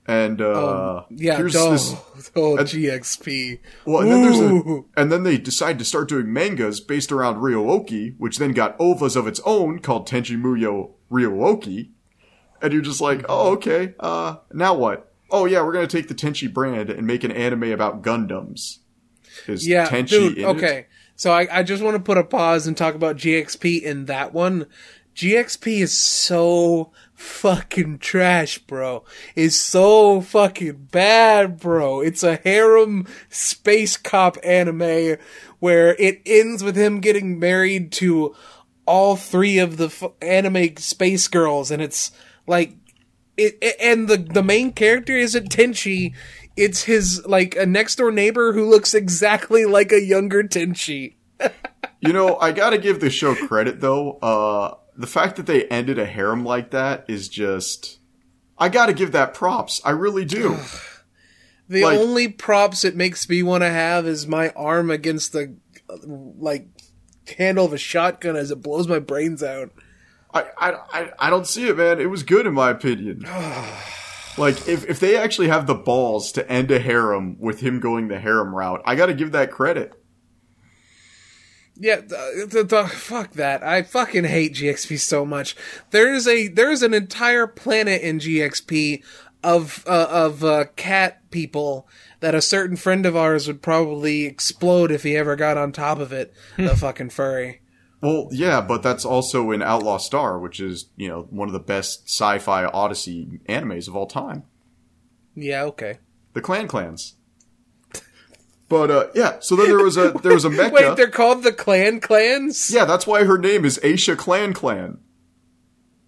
And, uh, Yeah, here's oh, this, (laughs) oh and- GXP. well, and then there's a, and then they decide to start doing mangas based around Ryo-Ohki, which then got ovas of its own called Tenchi Muyo Ryo-Ohki. And you're just like, oh, okay, uh, now what? Oh yeah, we're gonna take the Tenchi brand and make an anime about Gundams. Is Yeah, Tenchi dude. in it? Okay, so I, I just want to put a pause and talk about GXP in that one. GXP is so fucking trash, bro. Is so fucking bad, bro. It's a harem space cop anime where it ends with him getting married to all three of the f- anime space girls, and it's like it, it- and the the main character isn't Tenchi. It's his like a next door neighbor who looks exactly like a younger Tenchi. (laughs) You know, I gotta give the show credit though. Uh, the fact that they ended a harem like that is just, I gotta give that props. I really do. (sighs) The Like- only props it makes me want to have is my arm against the like handle of a shotgun as it blows my brains out. I, I, I, I don't see it, man. It was good in my opinion. (sighs) like, if, if they actually have the balls to end a harem with him going the harem route, I gotta give that credit. Yeah, the, the, the, fuck that. I fucking hate GXP so much. There's a there's an entire planet in GXP of uh, of uh, cat people that a certain friend of ours would probably explode if he ever got on top of it. the (laughs) fucking furry. Well, yeah, but that's also in Outlaw Star, which is, you know, one of the best sci-fi odyssey animes of all time. Yeah, okay. The Clan Clans. But, uh, yeah, so then there was a, there was a (laughs) mecha. Wait, they're called the Clan Clans? yeah, that's why her name is Aisha Clan Clan.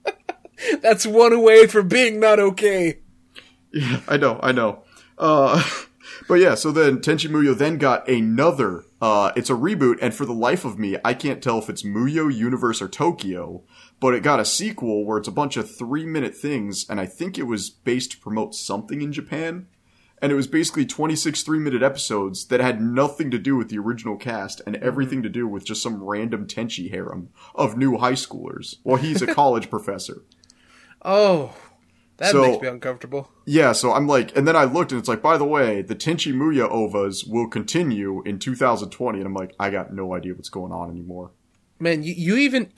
(laughs) That's one away from being not okay. Yeah, I know, I know. Uh, (laughs) but yeah, so then Tenchi Muyo then got another, uh, it's a reboot, and for the life of me, I can't tell if it's Muyo, Universe, or Tokyo, but it got a sequel where it's a bunch of three minute things, and I think it was based to promote something in Japan. And it was basically 26 three minute episodes that had nothing to do with the original cast and everything to do with just some random Tenchi harem of new high schoolers while he's a (laughs) college professor. Oh, that So- makes me uncomfortable. Yeah, so I'm like, and then I looked and it's like, by the way, the Tenchi Muyo OVAs will continue in 2020. And I'm like, I got no idea what's going on anymore. Man, you, you even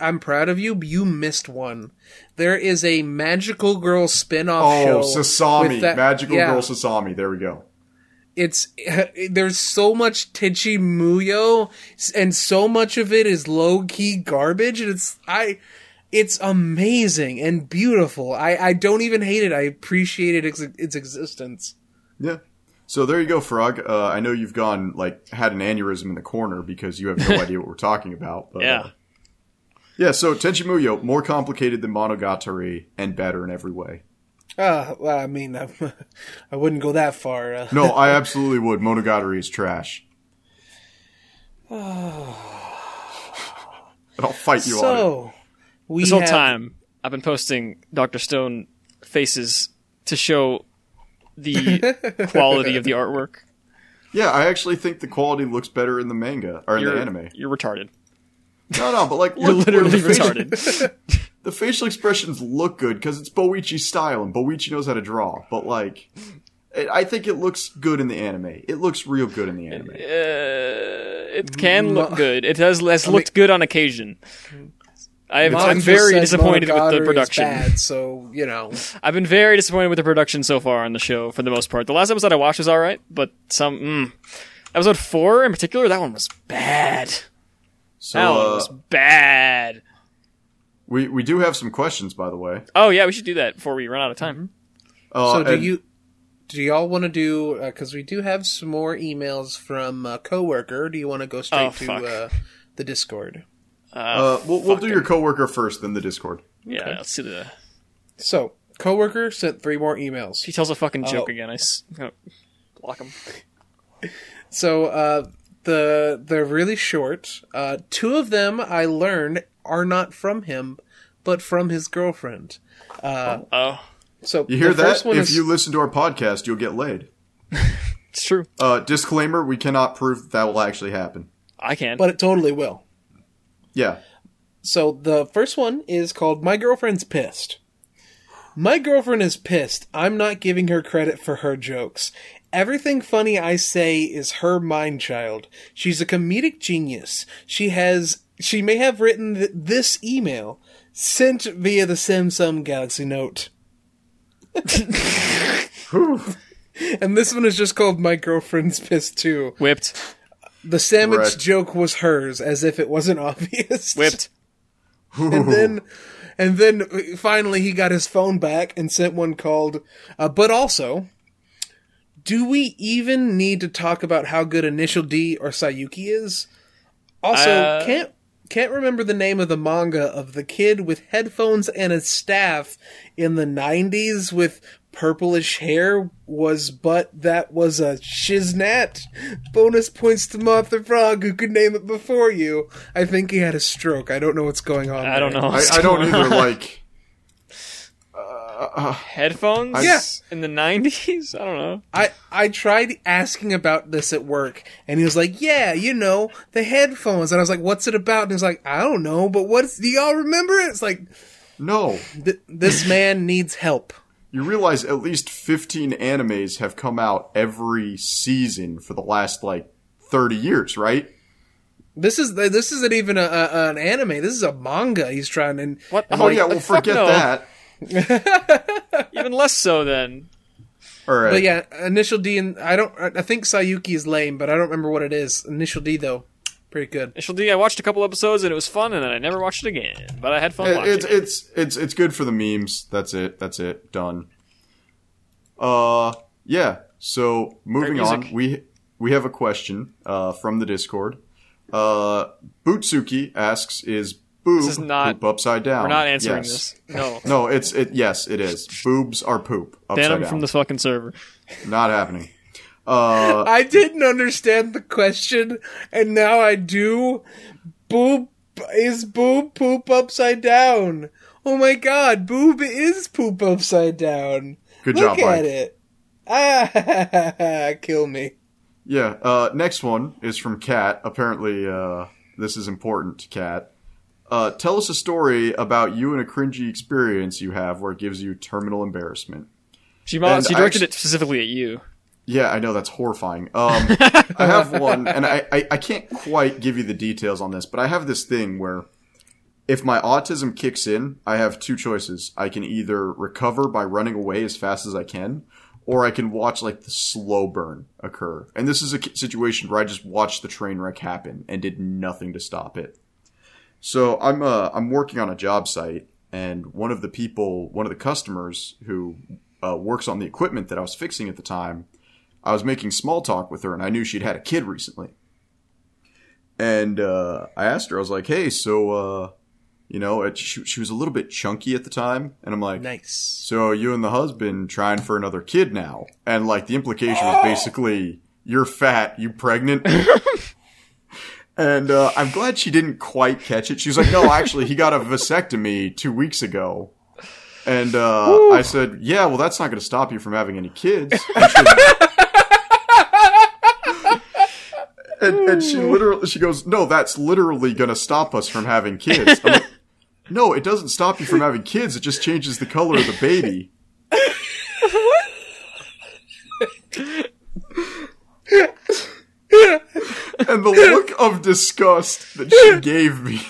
I'm proud of you, but you missed one. There is a magical girl spin-off Oh, show. Sasami, that- Magical yeah, Girl Sasami. There we go. It's (laughs) there's so much Tenchi Muyo, and so much of it is low key garbage. And it's I, it's amazing and beautiful. I I don't even hate it. I appreciate its its existence. Yeah. So there you go, Frog. Uh, I know you've gone, like, had an aneurysm in the corner because you have no (laughs) idea what we're talking about. But, Yeah. Uh, yeah, so Tenchi Muyo, more complicated than Monogatari and better in every way. Uh, well, I mean, I, (laughs) I wouldn't go that far. Uh, No, I (laughs) absolutely would. Monogatari is trash. And (sighs) I'll fight you on it. So we This whole have- time, I've been posting Doctor Stone faces to show the (laughs) quality of the artwork. Yeah, I actually think the quality looks better in the manga or in You're, the anime. you're retarded. No, no, but like, (laughs) You're look, literally the facial- retarded. (laughs) The facial expressions look good because it's Boichi style and Boichi knows how to draw. But like, it, I think it looks good in the anime. It looks real good in the anime. Uh, it can look good. It has, has looked good on occasion. I've, Mom I'm very disappointed with the production. Bad, so you know, (laughs) I've been very disappointed with the production so far on the show for the most part. The last episode I watched was all right, but some mm, episode four in particular, that one was bad. So that one uh, was bad. we we do have some questions, by the way. Oh yeah, we should do that before we run out of time. Uh, so do and- you do y'all want to do because we do have some more emails from a coworker? Do you want to go straight Oh, to uh, the Discord? Uh, Uh, we'll we'll do fuck your coworker first, then the Discord. yeah. Let's see the. So coworker sent three more emails. He tells a fucking joke Oh. again. I s- (laughs) oh, block him. So uh, the they're really short. Uh, two of them I learned are not from him, but from his girlfriend. Uh, Oh, so You hear the first that? one If is you listen to our podcast, you'll get laid. (laughs) it's true. Uh, disclaimer: We cannot prove that, that will actually happen. I can. but it totally will. Yeah. So the first one is called My Girlfriend's Pissed. My girlfriend is pissed. I'm not giving her credit for her jokes. Everything funny I say is her mind child. She's a comedic genius. She has she may have written th- this email sent via the Samsung Galaxy Note. (laughs) (laughs) and this one is just called My Girlfriend's Pissed too. Whipped. The sandwich Right. joke was hers, as if it wasn't (laughs) obvious Whipped. and (laughs) then and then uh, finally he got his phone back and sent one called uh, but also do we even need to talk about how good initial d or Saiyuki is also Uh, can't can't remember the name of the manga of the kid with headphones and a staff in the 90s with purplish hair was but that was a shiznat bonus points to Martha Frog who could name it before you I think he had a stroke I don't know what's going on I don't there. know. I, what's I don't going either. on. Like, (laughs) headphones. Yeah. In the nineties. I don't know. I I tried asking about this at work, and he was like, "Yeah, you know, the headphones." And I was like, "What's it about?" And he was like, "I don't know, but what's do y'all remember it?" It's like no. th- this man needs help. You realize at least 15 animes have come out every season for the last like 30 years, right? This is this isn't even a, a, an anime. This is a manga. He's trying and What? Oh yeah, well fuck forget no. that. (laughs) Even less so then. All right. But yeah, initial D and I don't. I think Saiyuki is lame, but I don't remember what it is. Initial D though, pretty good. Initial D. I watched a couple episodes and it was fun, and then I never watched it again. But I had fun It- watching. it's it's it's it's good for the memes. That's it. That's it. Done. Uh yeah. So moving on, we we have a question uh from the Discord. Uh Bootsuki asks is boob This is not- poop upside down? We're not answering Yes. this. No. No, it's it yes, it is. Boobs are poop upside Ban him down. from the fucking server. Not happening. Uh I didn't understand the question, and now I do. Boob is boob poop upside down. Oh my god, boob is poop upside down. Good Look job, at Mike. it. Ah, (laughs) kill me. Yeah, uh, next one is from Kat. Apparently, uh, this is important to Kat. Uh, tell us a story about you and a cringy experience you have where it gives you terminal embarrassment. She, mo- And she directed actu- it specifically at you. Yeah, I know that's horrifying. (laughs) Um, I have one, and I, I, I can't quite give you the details on this, but I have this thing where if my autism kicks in, I have two choices. I can either recover by running away as fast as I can, or I can watch like the slow burn occur. And this is a situation where I just watched the train wreck happen and did nothing to stop it. So I'm uh, I'm working on a job site, and one of the people, one of the customers who uh, works on the equipment that I was fixing at the time, I was making small talk with her, and I knew she'd had a kid recently. And uh, I asked her, I was like, "Hey, so uh, you know, it, she, she was a little bit chunky at the time, and I'm like, Nice. so you and the husband trying for another kid now?" And like the implication was basically, "You're fat, you pregnant." (laughs) And uh, I'm glad she didn't quite catch it. She was like, "No, actually, he got a vasectomy two weeks ago." And uh, I said, "Yeah, well, that's not going to stop you from having any kids." And she, and, and she literally, she goes, "No, that's literally going to stop us from having kids." I'm like, (laughs) no, it doesn't stop you from having kids. It just changes the color of the baby. and the look of disgust that she gave me.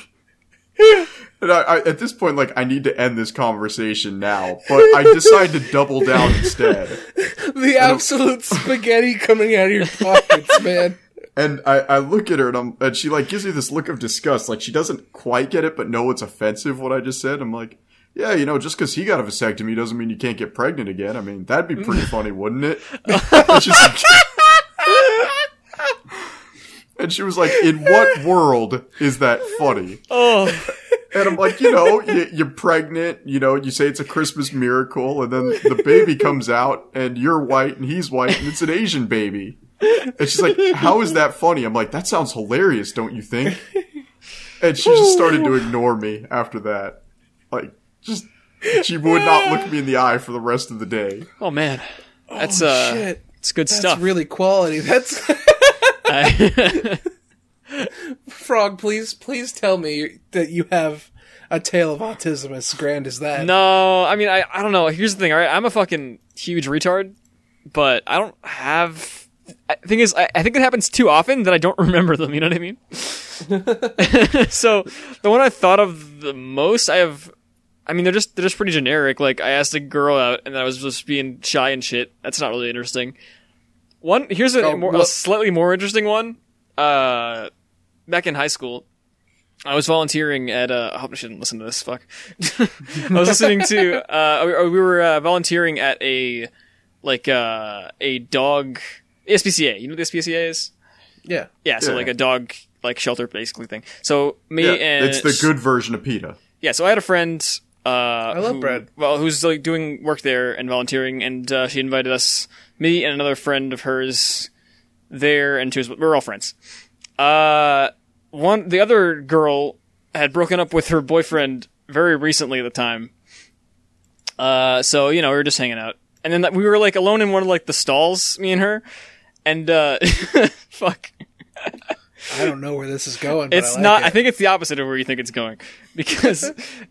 And I, I, at this point, like, I need to end this conversation now, but I decide to double down instead. (laughs) The absolute spaghetti coming out of your pockets, man. And I, I look at her and I'm and she like gives me this look of disgust, like she doesn't quite get it, but know it's offensive what I just said. I'm like, yeah, you know, just because he got a vasectomy doesn't mean you can't get pregnant again. I mean, that'd be pretty (laughs) funny, wouldn't it? and, she's like, (laughs) and she was like, in what world is that funny? Oh, And I'm like, you know, you, you're pregnant, you know, you say it's a Christmas miracle, and then the baby comes out, and you're white, and he's white, and it's an Asian baby. And she's like, how is that funny? I'm like, that sounds hilarious, don't you think? And she just started to ignore me after that. Like, just, she would not look me in the eye for the rest of the day. oh man, that's Oh, uh, shit. it's good That's stuff. really quality. That's I- (laughs) Frog. Please, please tell me that you have a tale of autism as grand as that. no, I mean, I, I don't know. Here's the thing. All right, I'm a fucking huge retard, but I don't have. I, thing is, I, I think it happens too often that I don't (laughs) remember them. You know what I mean? (laughs) so the one I thought of the most, I have. I mean, they're just they're just pretty generic. Like I asked a girl out, and I was just being shy and shit. That's not really interesting. One here's a, Oh, more, a slightly more interesting one. Uh, back in high school, I was volunteering at. Uh, I hope I shouldn't listen to this. Fuck. (laughs) I was listening to. Uh, we- we were uh, volunteering at a like uh, a dog SPCA. You know what the SPCA is? Yeah. Yeah, so Yeah. like a dog like shelter basically thing. So me Yeah, and it's the good version of PETA. yeah, so I had a friend. Uh, I love Brad. Well, who's like doing work there and volunteering, and uh, she invited us, me and another friend of hers, there, and two. We were all friends. Uh, one, the other girl had broken up with her boyfriend very recently at the time. Uh, so you know we were just hanging out, and then we were like alone in one of like the stalls, me and her, and uh, (laughs) fuck. I don't know where this is going. But It's I like not. It. I think it's the opposite of where you think it's going, (laughs) because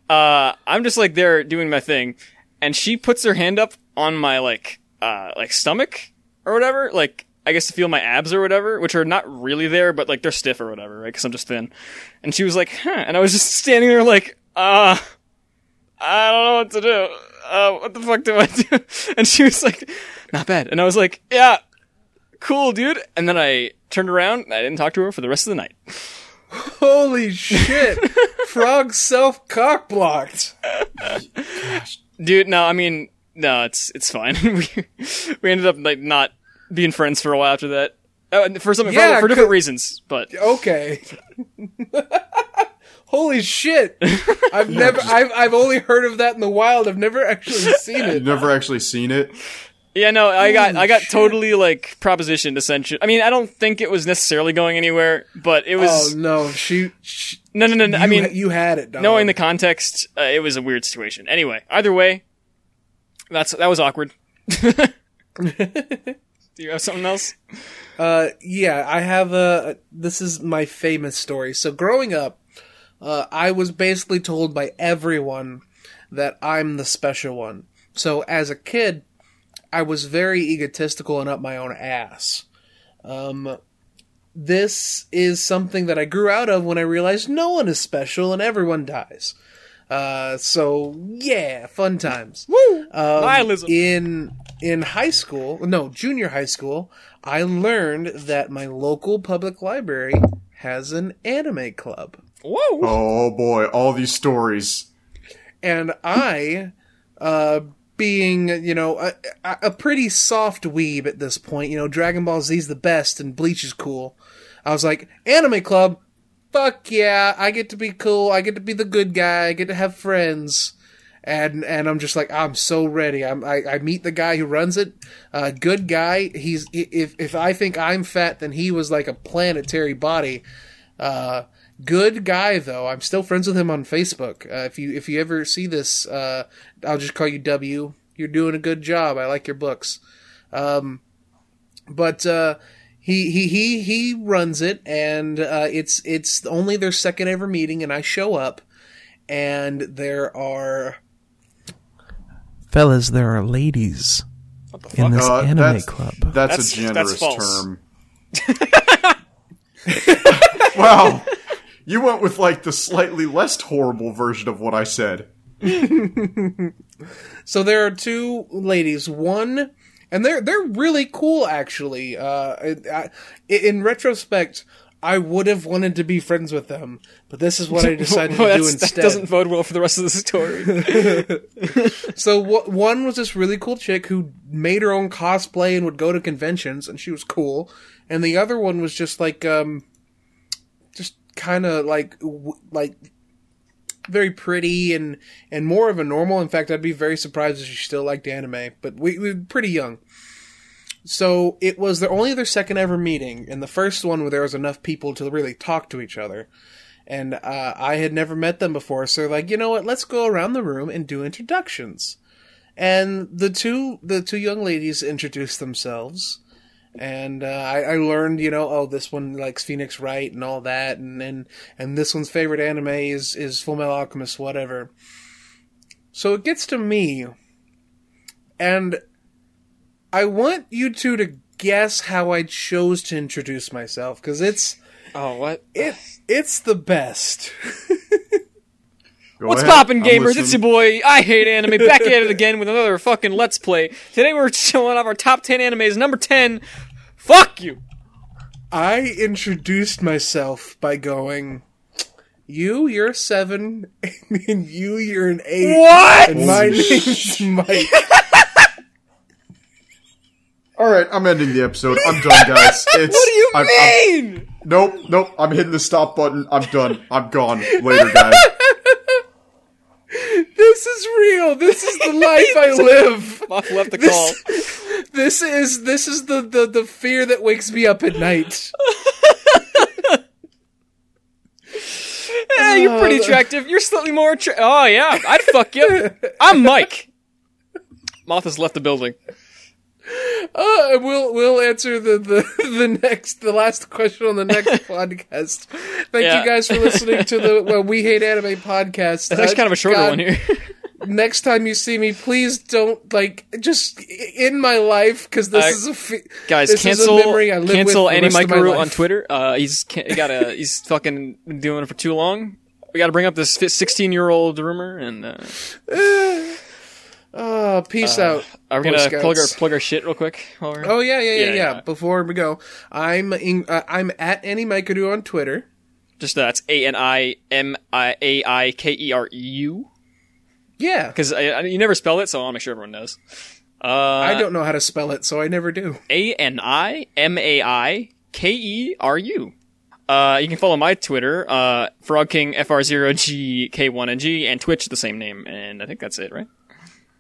uh, I'm just like there doing my thing, and she puts her hand up on my like uh, like stomach or whatever, like I guess to feel my abs or whatever, which are not really there, but like they're stiff or whatever, right? Because I'm just thin. And she was like, "Huh," and I was just (laughs) standing there like, uh, I don't know what to do. Uh, what the fuck do I do? And she was like, not bad. And I was like, yeah, cool, dude. And then I turned around and I didn't talk to her for the rest of the night. Holy shit! (laughs) Frog self cock blocked. dude no i mean no it's it's fine (laughs) we we ended up like not being friends for a while after that uh, for some Yeah, for, for different reasons but Okay. (laughs) Holy shit! I've never. I've I've only heard of that in the wild. I've never actually seen You've it. never actually seen it. Yeah no i got i got totally like propositioned essentially i mean i don't think it was necessarily going anywhere but it was. Oh no, she. she no no no, no i mean you had it. Dog. knowing the context uh, it was a weird situation anyway either way that's that was awkward (laughs) do you have something else Uh, yeah, I have a. This is my famous story. So growing up, uh, I was basically told by everyone that I'm the special one. So as a kid, I was very egotistical and up my own ass. Um, this is something that I grew out of when I realized no one is special and everyone dies. Uh, so yeah, fun times. Woo! Um, Nihilism. In in high school, no, junior high school, I learned that my local public library has an anime club. whoa Oh boy, all these stories. And I, uh, being, you know, a, a pretty soft weeb at this point, you know, Dragon Ball Z's the best and Bleach is cool. I was like, anime club? Fuck yeah, I get to be cool, I get to be the good guy, I get to have friends. And, and I'm just like I'm so ready. I'm, I I meet the guy who runs it, uh, good guy. He's if if I think I'm fat, then he was like a planetary body. Uh, good guy though. I'm still friends with him on Facebook. Uh, if you if you ever see this, uh, I'll just call you W. You're doing a good job. I like your books. Um, but uh, he he he he runs it, and uh, it's it's only their second ever meeting, and I show up, and there are Fellas, there are ladies in this Uh, anime that's- club. That's, That's- a generous that's term. (laughs) wow. You went with like the slightly less horrible version of what I said. (laughs) So there are two ladies. One and they're they're really cool actually. Uh, I, I, in retrospect, I would have wanted to be friends with them, but this is what I (laughs) decided Well, to do instead. that doesn't bode well for the rest of the story. (laughs) So wh- one was this really cool chick who made her own cosplay and would go to conventions, and she was cool. And the other one was just like, um, just kind of like, w- like very pretty and and more of a normal. In fact, I'd be very surprised if she still liked anime. But we we were pretty young. So it was their only their second ever meeting, and the first one where there was enough people to really talk to each other. And uh, I had never met them before, so like, you know what? Let's go around the room and do introductions. And the two the two young ladies introduced themselves, and uh, I, I learned, you know, oh, this one likes Phoenix Wright and all that, and and and this one's favorite anime is is Full Metal Alchemist, whatever. So it gets to me, and I want you two to guess how I chose to introduce myself because it's oh, what? it it's the best. (laughs) Go What's ahead. poppin', gamers? It's your boy, I Hate Anime, back at it again with another fucking Let's Play. Today we're showing off our top 10 animes. Number 10, fuck you! I introduced myself by going, "You, you're a seven, (laughs) and you, you're an eight, What? and my name's Mike." (laughs) All right, I'm ending the episode. I'm done, guys. (laughs) It's, What do you I'm- I'm- mean? nope, nope. I'm hitting the stop button. I'm done. I'm gone. Later, guys. This is real. This is the life I (laughs) live. Moth left the call. This, (laughs) this is this is the, the the fear that wakes me up at night. (laughs) Eh, you're pretty attractive. You're slightly more attractive. Oh, yeah, I'd fuck you. I'm Mike. Moth has left the building. Uh, we'll we'll answer the, the (laughs) the next the last question on the next (laughs) podcast. Thank Yeah. you guys for listening to the well, we hate anime podcast. That's actually kind of a shorter God, one here. (laughs) next time you see me, please don't like just in my life because this Uh, is a fe- Guys, cancel is a memory I live cancel Andy rest of my Mikeru life. on Twitter. Uh, he's got a he's fucking been doing it for too long. We got to bring up this 16 year old rumor, and (sighs) uh, Oh, peace out. are we Boy gonna plug our plug our shit real quick? while we're- Oh yeah, yeah, yeah, Yeah, yeah, yeah. Before we go, I'm in, uh, I'm at Annie Mikeru on Twitter. Just that's A N I M I A I K E R U. Yeah, Because you never spell it, so I want to make sure everyone knows. Uh, I don't know how to spell it, so I never do. A N I M A I K E R U. Uh, you can follow my Twitter, uh, FrogKing FR0GK1NG, and Twitch, the same name, and I think that's it, right?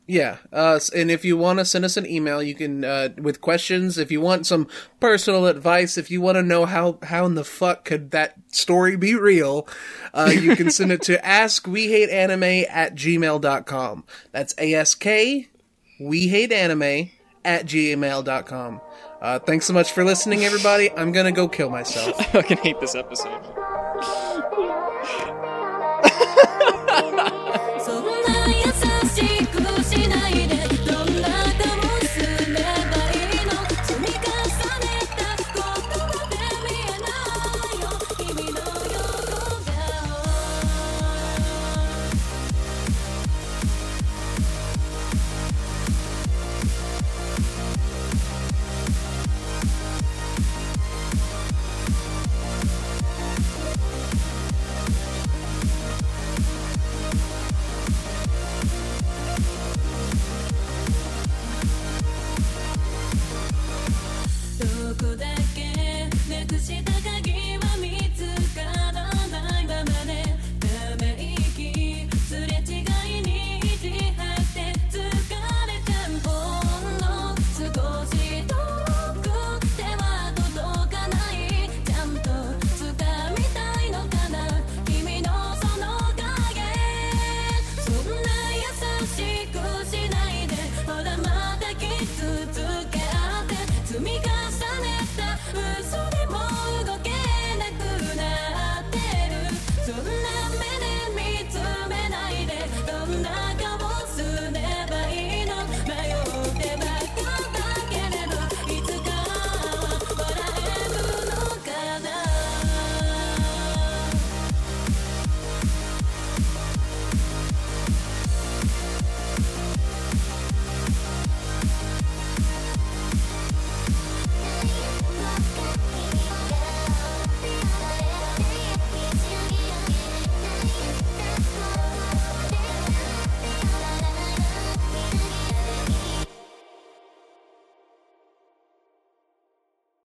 Yeah, uh, and if you want to send us an email, you can uh, with questions. If you want some personal advice, if you want to know how how in the fuck could that story be real, uh, you can send it to (laughs) askwehateanime at gmail.com. That's ask we hate anime at gmail.com. Uh, thanks so much for listening, everybody. I'm gonna go kill myself. (laughs) I fucking hate this episode. (laughs)